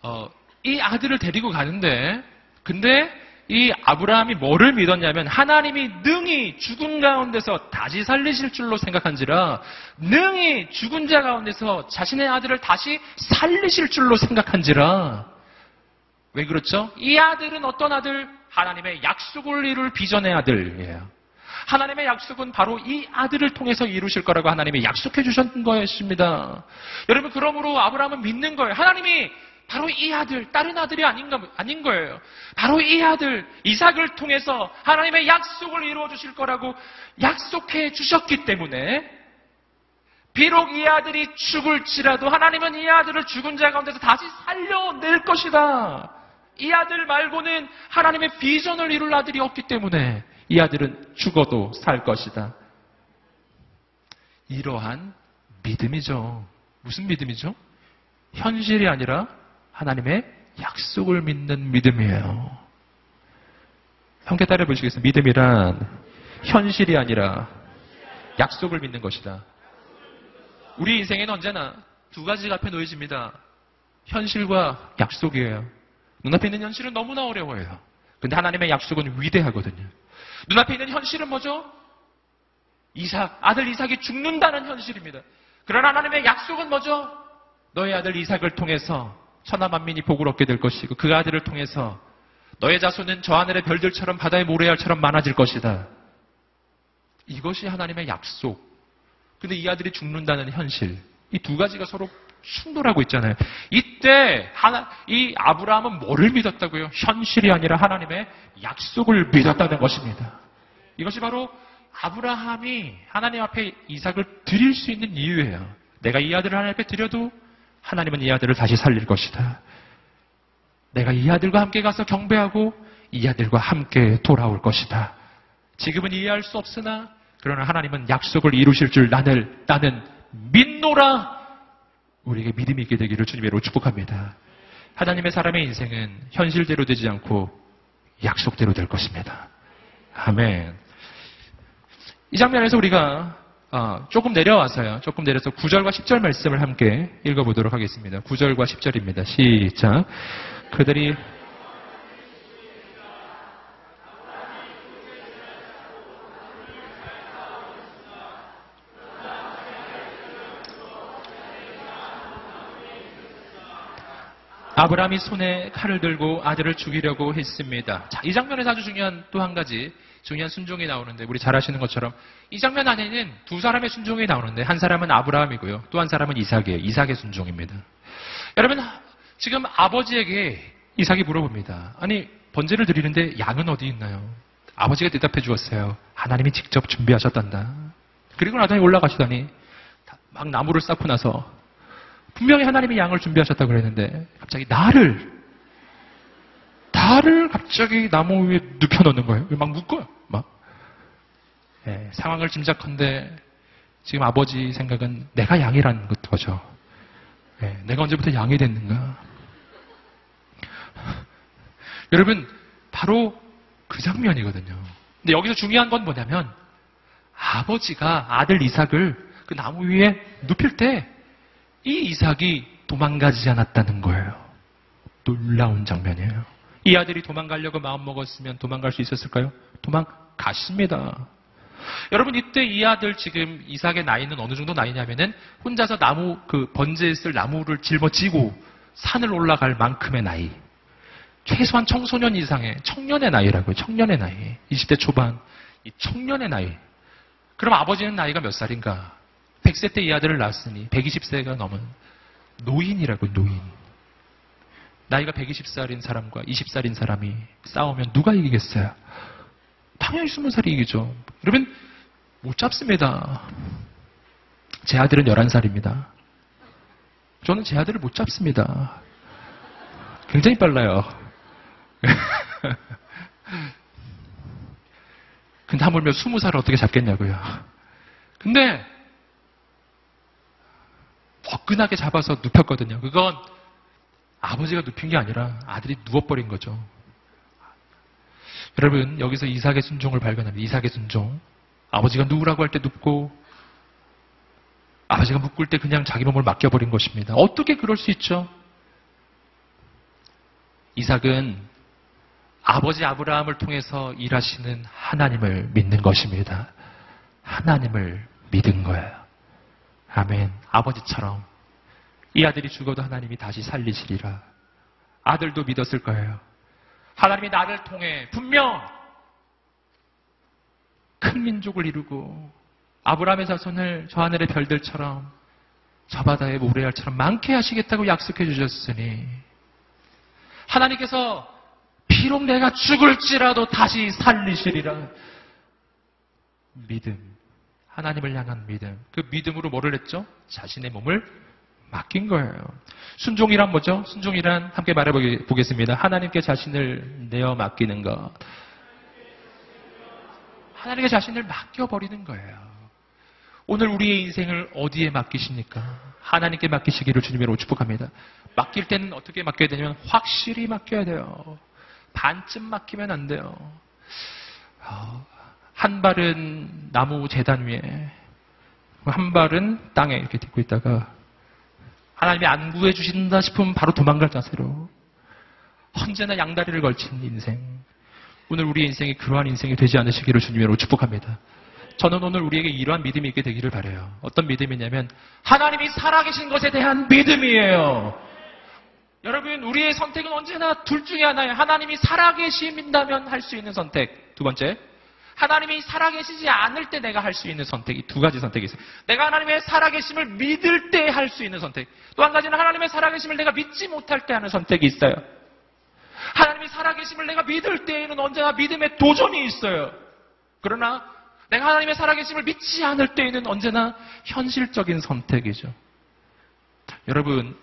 어, 이 아들을 데리고 가는데, 근데 이 아브라함이 뭐를 믿었냐면, 하나님이 능히 죽은 가운데서 다시 살리실 줄로 생각한지라, 능히 죽은 자 가운데서 자신의 아들을 다시 살리실 줄로 생각한지라, 왜 그렇죠? 이 아들은 어떤 아들? 하나님의 약속을 이룰 비전의 아들이에요. 하나님의 약속은 바로 이 아들을 통해서 이루실 거라고 하나님이 약속해 주셨던 것입니다. 여러분 그러므로 아브라함은 믿는 거예요. 하나님이 바로 이 아들, 다른 아들이 아닌가, 아닌 거예요. 바로 이 아들, 이삭을 통해서 하나님의 약속을 이루어 주실 거라고 약속해 주셨기 때문에 비록 이 아들이 죽을지라도 하나님은 이 아들을 죽은 자 가운데서 다시 살려낼 것이다. 이 아들 말고는 하나님의 비전을 이룰 아들이 없기 때문에 이 아들은 죽어도 살 것이다. 이러한 믿음이죠. 무슨 믿음이죠? 현실이 아니라 하나님의 약속을 믿는 믿음이에요. 함께 따라 보시겠습니다. 믿음이란 현실이 아니라 약속을 믿는 것이다. 우리 인생에는 언제나 두 가지가 앞에 놓여집니다. 현실과 약속이에요. 눈앞에 있는 현실은 너무나 어려워요. 근데 하나님의 약속은 위대하거든요. 눈앞에 있는 현실은 뭐죠? 이삭, 아들 이삭이 죽는다는 현실입니다. 그러나 하나님의 약속은 뭐죠? 너의 아들 이삭을 통해서 천하 만민이 복을 얻게 될 것이고 그 아들을 통해서 너의 자손은 저 하늘의 별들처럼 바다의 모래알처럼 많아질 것이다. 이것이 하나님의 약속. 근데 이 아들이 죽는다는 현실. 이 두 가지가 서로 충돌하고 있잖아요. 이때 하나, 이 아브라함은 뭐를 믿었다고요? 현실이 아니라 하나님의 약속을 믿었다는 것입니다. 이것이 바로 아브라함이 하나님 앞에 이삭을 드릴 수 있는 이유예요. 내가 이 아들을 하나님 앞에 드려도 하나님은 이 아들을 다시 살릴 것이다. 내가 이 아들과 함께 가서 경배하고 이 아들과 함께 돌아올 것이다. 지금은 이해할 수 없으나 그러나 하나님은 약속을 이루실 줄 나는 나는 믿노라. 우리에게 믿음이 있게 되기를 주님으로 축복합니다. 하나님의 사람의 인생은 현실대로 되지 않고 약속대로 될 것입니다. 아멘. 이 장면에서 우리가 어, 조금 내려와서요. 조금 내려서 9절과 10절 말씀을 함께 읽어보도록 하겠습니다. 9절과 10절입니다. 시작. 그들이 아브라함이 손에 칼을 들고 아들을 죽이려고 했습니다. 자, 이 장면에서 아주 중요한 또 한 가지 중요한 순종이 나오는데 우리 잘 아시는 것처럼 이 장면 안에는 두 사람의 순종이 나오는데 한 사람은 아브라함이고요. 또 한 사람은 이삭이에요. 이삭의 순종입니다. 여러분 지금 아버지에게 이삭이 물어봅니다. 아니 번제를 드리는데 양은 어디 있나요? 아버지가 대답해 주었어요. 하나님이 직접 준비하셨단다. 그리고 나중에 올라가시더니 막 나무를 쌓고 나서 분명히 하나님이 양을 준비하셨다고 그랬는데 갑자기 나를 나를 갑자기 나무 위에 눕혀놓는 거예요. 막 묶어요. 막 예, 상황을 짐작한데 지금 아버지 생각은 내가 양이라는 거죠. 예, 내가 언제부터 양이 됐는가? 여러분 바로 그 장면이거든요. 근데 여기서 중요한 건 뭐냐면 아버지가 아들 이삭을 그 나무 위에 눕힐 때 이 이삭이 도망가지 않았다는 거예요. 놀라운 장면이에요. 이 아들이 도망가려고 마음먹었으면 도망갈 수 있었을까요? 도망갔습니다. 여러분 이때 이 아들 지금 이삭의 나이는 어느 정도 나이냐면은 혼자서 나무 그 번제에 쓸 나무를 짊어지고 산을 올라갈 만큼의 나이. 최소한 청소년 이상의 청년의 나이라고요. 청년의 나이. 20대 초반. 이 청년의 나이. 그럼 아버지는 나이가 몇 살인가? 100세 때 이 아들을 낳았으니 120세가 넘은 노인이라고 노인. 나이가 120살인 사람과 20살인 사람이 싸우면 누가 이기겠어요? 당연히 20살이 이기죠. 여러분 못 잡습니다. 제 아들은 11살입니다. 저는 제 아들을 못 잡습니다. 굉장히 빨라요. 근데 하물며 20살을 어떻게 잡겠냐고요. 근데 화끈하게 잡아서 눕혔거든요. 그건 아버지가 눕힌 게 아니라 아들이 누워버린 거죠. 여러분, 여기서 이삭의 순종을 발견합니다. 이삭의 순종. 아버지가 누우라고 할 때 눕고, 아버지가 묶을 때 그냥 자기 몸을 맡겨버린 것입니다. 어떻게 그럴 수 있죠? 이삭은 아버지 아브라함을 통해서 일하시는 하나님을 믿는 것입니다. 하나님을 믿은 거예요. 아멘. 아버지처럼 이 아들이 죽어도 하나님이 다시 살리시리라. 아들도 믿었을 거예요. 하나님이 나를 통해 분명 큰 민족을 이루고 아브라함의 자손을 저 하늘의 별들처럼 저 바다의 모래알처럼 많게 하시겠다고 약속해 주셨으니 하나님께서 비록 내가 죽을지라도 다시 살리시리라. 믿음. 하나님을 향한 믿음. 그 믿음으로 뭐를 했죠? 자신의 몸을 맡긴 거예요. 순종이란 뭐죠? 순종이란 함께 말해보겠습니다. 하나님께 자신을 내어 맡기는 것. 하나님께 자신을 맡겨버리는 거예요. 오늘 우리의 인생을 어디에 맡기십니까? 하나님께 맡기시기를 주님으로 축복합니다. 맡길 때는 어떻게 맡겨야 되냐면 확실히 맡겨야 돼요. 반쯤 맡기면 안 돼요. 어, 한 발은 나무 재단 위에, 한 발은 땅에 이렇게 딛고 있다가 하나님이 안 구해주신다 싶으면 바로 도망갈 자세로 언제나 양다리를 걸친 인생. 오늘 우리의 인생이 그러한 인생이 되지 않으시기를 주님으로 축복합니다. 저는 오늘 우리에게 이러한 믿음이 있게 되기를 바래요. 어떤 믿음이냐면 하나님이 살아계신 것에 대한 믿음이에요. 여러분 우리의 선택은 언제나 둘 중에 하나예요. 하나님이 살아계신다면 할 수 있는 선택. 두 번째 하나님이 살아계시지 않을 때 내가 할 수 있는 선택이 두 가지 선택이 있어요. 내가 하나님의 살아계심을 믿을 때 할 수 있는 선택. 또 한 가지는 하나님의 살아계심을 내가 믿지 못할 때 하는 선택이 있어요. 하나님이 살아계심을 내가 믿을 때에는 언제나 믿음의 도전이 있어요. 그러나 내가 하나님의 살아계심을 믿지 않을 때에는 언제나 현실적인 선택이죠. 여러분,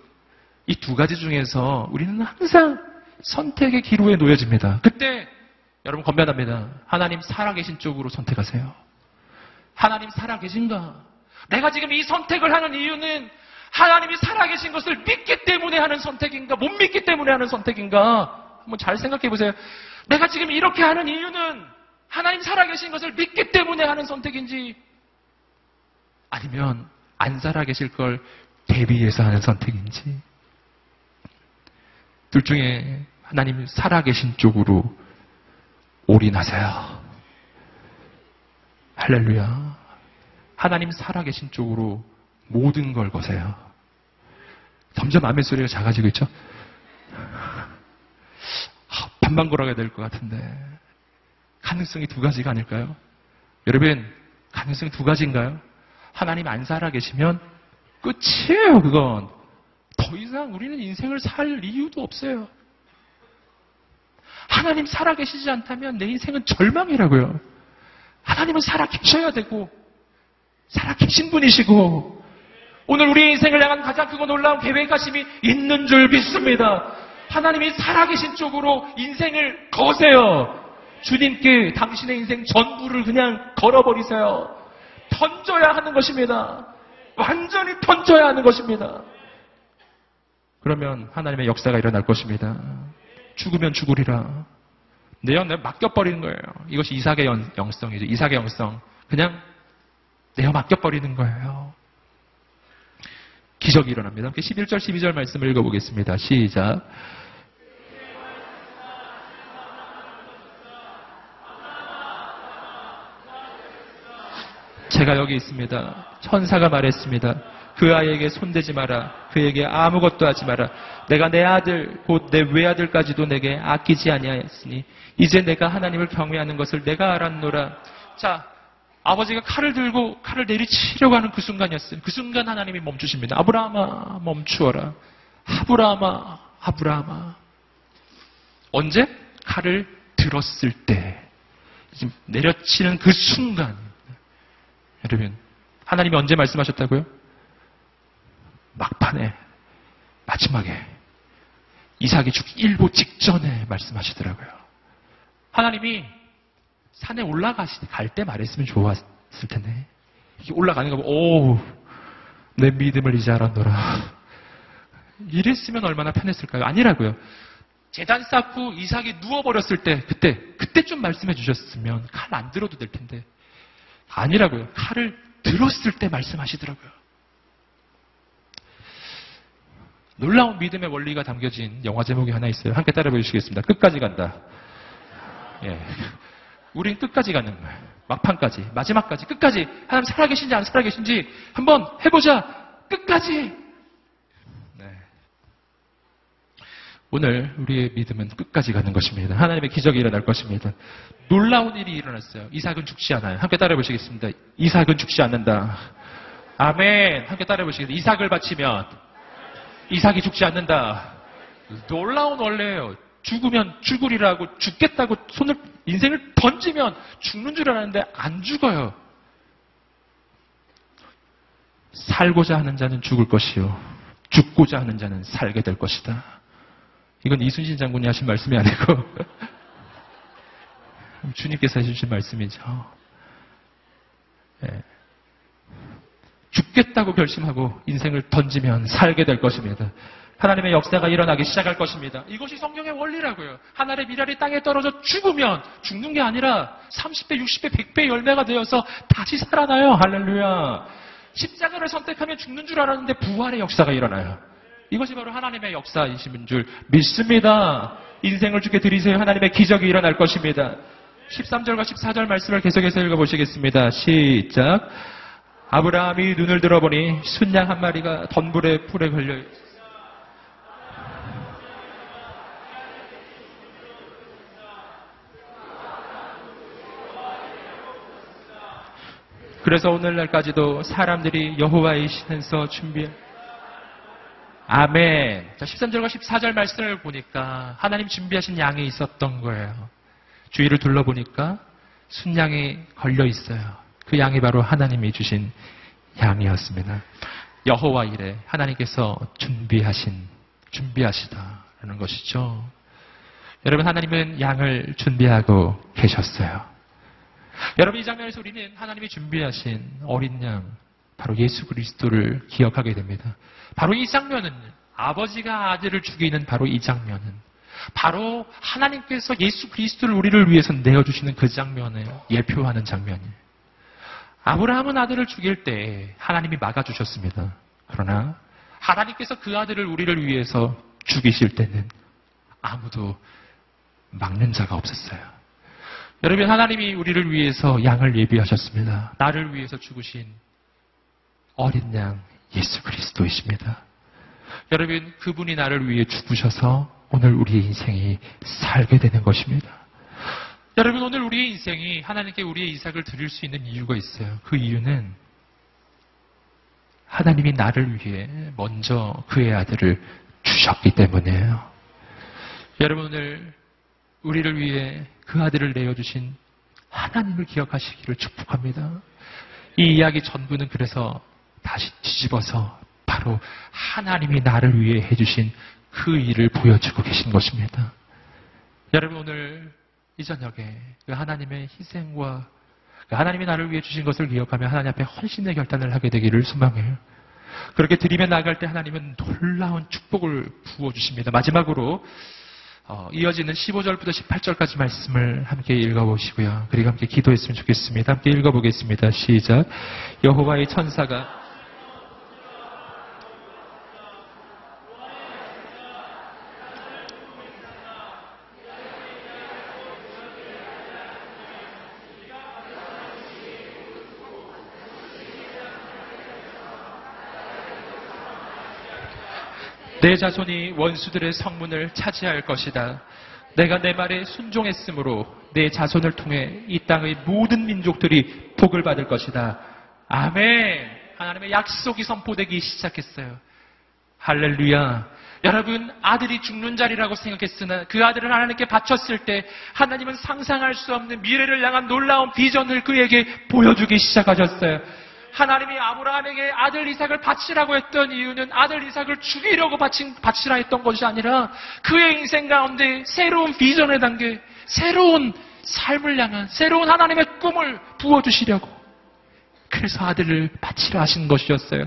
이 두 가지 중에서 우리는 항상 선택의 기로에 놓여집니다. 그때 여러분 건면합니다. 하나님 살아계신 쪽으로 선택하세요. 하나님 살아계신가? 내가 지금 이 선택을 하는 이유는 하나님이 살아계신 것을 믿기 때문에 하는 선택인가, 못 믿기 때문에 하는 선택인가? 한번 잘 생각해 보세요. 내가 지금 이렇게 하는 이유는 하나님 살아계신 것을 믿기 때문에 하는 선택인지, 아니면 안 살아계실 걸 대비해서 하는 선택인지. 둘 중에 하나님 살아계신 쪽으로 올인하세요. 할렐루야. 하나님 살아계신 쪽으로 모든 걸 거세요. 점점 아멘 소리가 작아지고 있죠? 아, 반반 걸어가야 될 것 같은데. 가능성이 두 가지가 아닐까요? 여러분, 가능성이 두 가지인가요? 하나님 안 살아계시면 끝이에요, 그건. 더 이상 우리는 인생을 살 이유도 없어요. 하나님 살아계시지 않다면 내 인생은 절망이라고요. 하나님은 살아계셔야 되고, 살아계신 분이시고, 오늘 우리 인생을 향한 가장 크고 놀라운 계획하심이 있는 줄 믿습니다. 하나님이 살아계신 쪽으로 인생을 거세요. 주님께 당신의 인생 전부를 그냥 걸어버리세요. 던져야 하는 것입니다. 완전히 던져야 하는 것입니다. 그러면 하나님의 역사가 일어날 것입니다. 죽으면 죽으리라. 내가 내가 맡겨버리는 거예요. 이것이 이삭의 영성이죠. 이삭의 영성. 그냥 내가 맡겨버리는 거예요. 기적이 일어납니다. 11절, 12절 말씀을 읽어보겠습니다. 시작. 제가 여기 있습니다. 천사가 말했습니다. 그 아이에게 손대지 마라. 그에게 아무것도 하지 마라. 내가 내 아들 곧 내 외아들까지도 내게 아끼지 아니하였으니 이제 내가 하나님을 경외하는 것을 내가 알았노라. 자, 아버지가 칼을 들고 칼을 내리치려고 하는 그 순간이었어요. 그 순간 하나님이 멈추십니다. 아브라함아 멈추어라. 아브라함아 아브라함아. 언제? 칼을 들었을 때. 지금 내려치는 그 순간. 여러분, 하나님이 언제 말씀하셨다고요? 막판에, 마지막에, 이삭이 죽기 일보 직전에 말씀하시더라고요. 하나님이 산에 올라가실 때 말했으면 좋았을 텐데. 올라가는 거 보고, 오, 내 믿음을 이제 알았노라. 이랬으면 얼마나 편했을까요? 아니라고요. 재단 쌓고 이삭이 누워버렸을 때, 그때, 그때 좀 말씀해 주셨으면 칼 안 들어도 될 텐데. 아니라고요. 칼을 들었을 때 말씀하시더라고요. 놀라운 믿음의 원리가 담겨진 영화 제목이 하나 있어요. 함께 따라 보시겠습니다. 끝까지 간다. 예. 우린 끝까지 가는 거예요. 막판까지, 마지막까지, 끝까지. 하나님 살아계신지 안 살아계신지 한번 해보자. 끝까지. 네. 오늘 우리의 믿음은 끝까지 가는 것입니다. 하나님의 기적이 일어날 것입니다. 놀라운 일이 일어났어요. 이삭은 죽지 않아요. 함께 따라 보시겠습니다. 이삭은 죽지 않는다. 아멘. 함께 따라 보시겠습니다. 이삭을 바치면 이삭이 죽지 않는다. 놀라운 원래예요. 죽으면 죽으리라고 죽겠다고 손을 인생을 던지면 죽는 줄 알았는데 안 죽어요. 살고자 하는 자는 죽을 것이요. 죽고자 하는 자는 살게 될 것이다. 이건 이순신 장군이 하신 말씀이 아니고 주님께서 해주신 말씀이죠. 네. 죽겠다고 결심하고 인생을 던지면 살게 될 것입니다. 하나님의 역사가 일어나기 시작할 것입니다. 이것이 성경의 원리라고요. 하늘의 미랄이 땅에 떨어져 죽으면 죽는 게 아니라 30배, 60배, 100배 열매가 되어서 다시 살아나요. 할렐루야. 십자가를 선택하면 죽는 줄 알았는데 부활의 역사가 일어나요. 이것이 바로 하나님의 역사이신 줄 믿습니다. 인생을 주게 드리세요. 하나님의 기적이 일어날 것입니다. 13절과 14절 말씀을 계속해서 읽어보시겠습니다. 시작. 아브라함이 눈을 들어보니 순양 한 마리가 덤불에 풀에 걸려 있습니다. 그래서 오늘날까지도 사람들이 여호와의 신에서 준비해 아멘. 자, 13절과 14절 말씀을 보니까 하나님 준비하신 양이 있었던 거예요. 주위를 둘러보니까 순양이 걸려 있어요. 그 양이 바로 하나님이 주신 양이었습니다. 여호와 이래 하나님께서 준비하신 준비하시다라는 것이죠. 여러분 하나님은 양을 준비하고 계셨어요. 여러분 이 장면에서 우리는 하나님이 준비하신 어린 양 바로 예수 그리스도를 기억하게 됩니다. 바로 이 장면은 아버지가 아들을 죽이는 바로 이 장면은 바로 하나님께서 예수 그리스도를 우리를 위해서 내어 주시는 그 장면을 예표하는 장면이에요. 아브라함은 아들을 죽일 때 하나님이 막아주셨습니다. 그러나 하나님께서 그 아들을 우리를 위해서 죽이실 때는 아무도 막는 자가 없었어요. 여러분, 하나님이 우리를 위해서 양을 예비하셨습니다. 나를 위해서 죽으신 어린 양 예수 그리스도이십니다. 여러분, 그분이 나를 위해 죽으셔서 오늘 우리의 인생이 살게 되는 것입니다. 여러분, 오늘 우리의 인생이 하나님께 우리의 이삭을 드릴 수 있는 이유가 있어요. 그 이유는 하나님이 나를 위해 먼저 그의 아들을 주셨기 때문이에요. 여러분, 오늘 우리를 위해 그 아들을 내어주신 하나님을 기억하시기를 축복합니다. 이 이야기 전부는 그래서 다시 뒤집어서 바로 하나님이 나를 위해 해주신 그 일을 보여주고 계신 것입니다. 여러분 오늘 이 저녁에 그 하나님의 희생과 그 하나님이 나를 위해 주신 것을 기억하며 하나님 앞에 헌신의 결단을 하게 되기를 소망해요. 그렇게 드리며 나갈 때 하나님은 놀라운 축복을 부어주십니다. 마지막으로 어, 이어지는 15절부터 18절까지 말씀을 함께 읽어보시고요. 그리고 함께 기도했으면 좋겠습니다. 함께 읽어보겠습니다. 시작. 여호와의 천사가 내 자손이 원수들의 성문을 차지할 것이다. 내가 내 말에 순종했으므로 내 자손을 통해 이 땅의 모든 민족들이 복을 받을 것이다. 아멘. 하나님의 약속이 선포되기 시작했어요. 할렐루야. 여러분, 아들이 죽는 자리라고 생각했으나 그 아들을 하나님께 바쳤을 때 하나님은 상상할 수 없는 미래를 향한 놀라운 비전을 그에게 보여주기 시작하셨어요. 하나님이 아브라함에게 아들 이삭을 바치라고 했던 이유는 아들 이삭을 죽이려고 바친, 바치라 했던 것이 아니라 그의 인생 가운데 새로운 비전의 단계, 새로운 삶을 향한 새로운 하나님의 꿈을 부어주시려고 그래서 아들을 바치라 하신 것이었어요.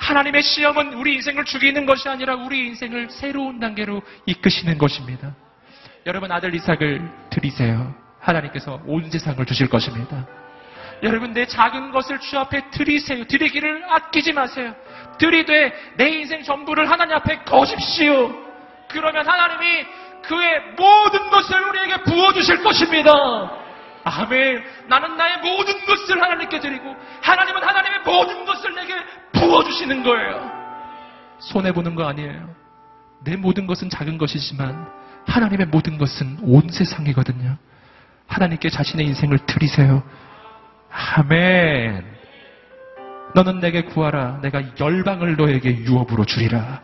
하나님의 시험은 우리 인생을 죽이는 것이 아니라 우리 인생을 새로운 단계로 이끄시는 것입니다. 여러분 아들 이삭을 드리세요. 하나님께서 온 세상을 주실 것입니다. 여러분 내 작은 것을 주 앞에 드리세요. 드리기를 아끼지 마세요. 드리되 내 인생 전부를 하나님 앞에 거십시오. 그러면 하나님이 그의 모든 것을 우리에게 부어주실 것입니다. 아멘. 나는 나의 모든 것을 하나님께 드리고 하나님은 하나님의 모든 것을 내게 부어주시는 거예요. 손해보는 거 아니에요. 내 모든 것은 작은 것이지만 하나님의 모든 것은 온 세상이거든요. 하나님께 자신의 인생을 드리세요. 아멘. 너는 내게 구하라. 내가 열방을 너에게 유업으로 주리라.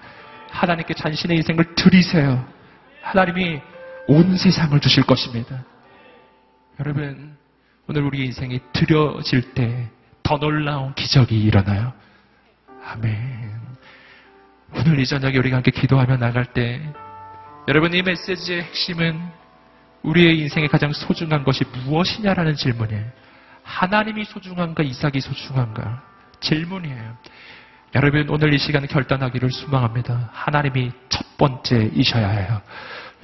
하나님께 자신의 인생을 드리세요. 하나님이 온 세상을 주실 것입니다. 여러분, 오늘 우리 인생이 드려질 때 더 놀라운 기적이 일어나요. 아멘. 오늘 이 저녁에 우리가 함께 기도하며 나갈 때 여러분 이 메시지의 핵심은 우리의 인생에 가장 소중한 것이 무엇이냐라는 질문이에요. 하나님이 소중한가 이삭이 소중한가 질문이에요. 여러분 오늘 이 시간 결단하기를 소망합니다. 하나님이 첫 번째이셔야 해요.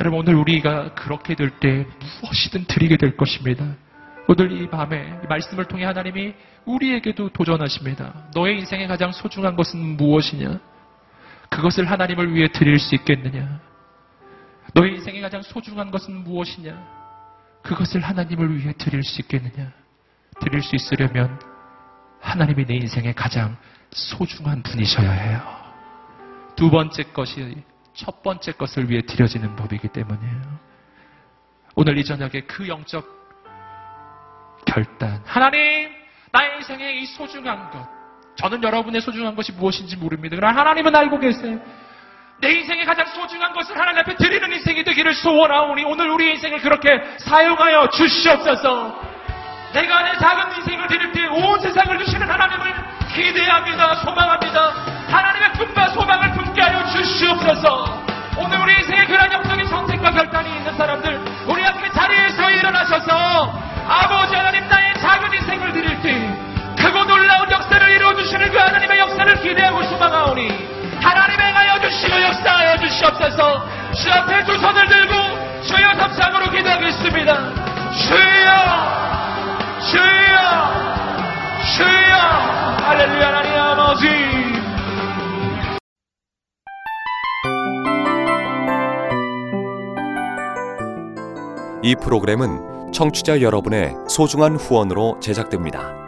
여러분 오늘 우리가 그렇게 될 때 무엇이든 드리게 될 것입니다. 오늘 이 밤에 이 말씀을 통해 하나님이 우리에게도 도전하십니다. 너의 인생에 가장 소중한 것은 무엇이냐? 그것을 하나님을 위해 드릴 수 있겠느냐? 너의 인생에 가장 소중한 것은 무엇이냐? 그것을 하나님을 위해 드릴 수 있겠느냐? 드릴 수 있으려면 하나님이 내 인생에 가장 소중한 분이셔야 해요. 두 번째 것이 첫 번째 것을 위해 드려지는 법이기 때문이에요. 오늘 이 저녁에 그 영적 결단. 하나님, 나의 인생에 이 소중한 것. 저는 여러분의 소중한 것이 무엇인지 모릅니다. 그러나 하나님은 알고 계세요. 내 인생에 가장 소중한 것을 하나님 앞에 드리는 인생이 되기를 소원하오니 오늘 우리 인생을 그렇게 사용하여 주시옵소서. 내가 내 작은 인생을 드릴 때 온 세상을 주시는 하나님을 기대합니다. 소망합니다. 하나님의 꿈과 소망을 품게 하여 주시옵소서. 오늘 우리 인생의 그런 영적인 선택과 결단이 있는 사람들 우리 앞에 자리에서 일어나셔서 아버지 하나님 나의 작은 인생을 드릴 때 크고 놀라운 역사를 이루어 주시는 그 하나님의 역사를 기대하고 소망하오니 하나님 행하여 주시고 역사하여 주시옵소서 주 앞에 두 손을 들고 주여 협상으로 기도하겠습니다 주여 주여! 주여! 할렐루야 하나님 아버지! 이 프로그램은 청취자 여러분의 소중한 후원으로 제작됩니다.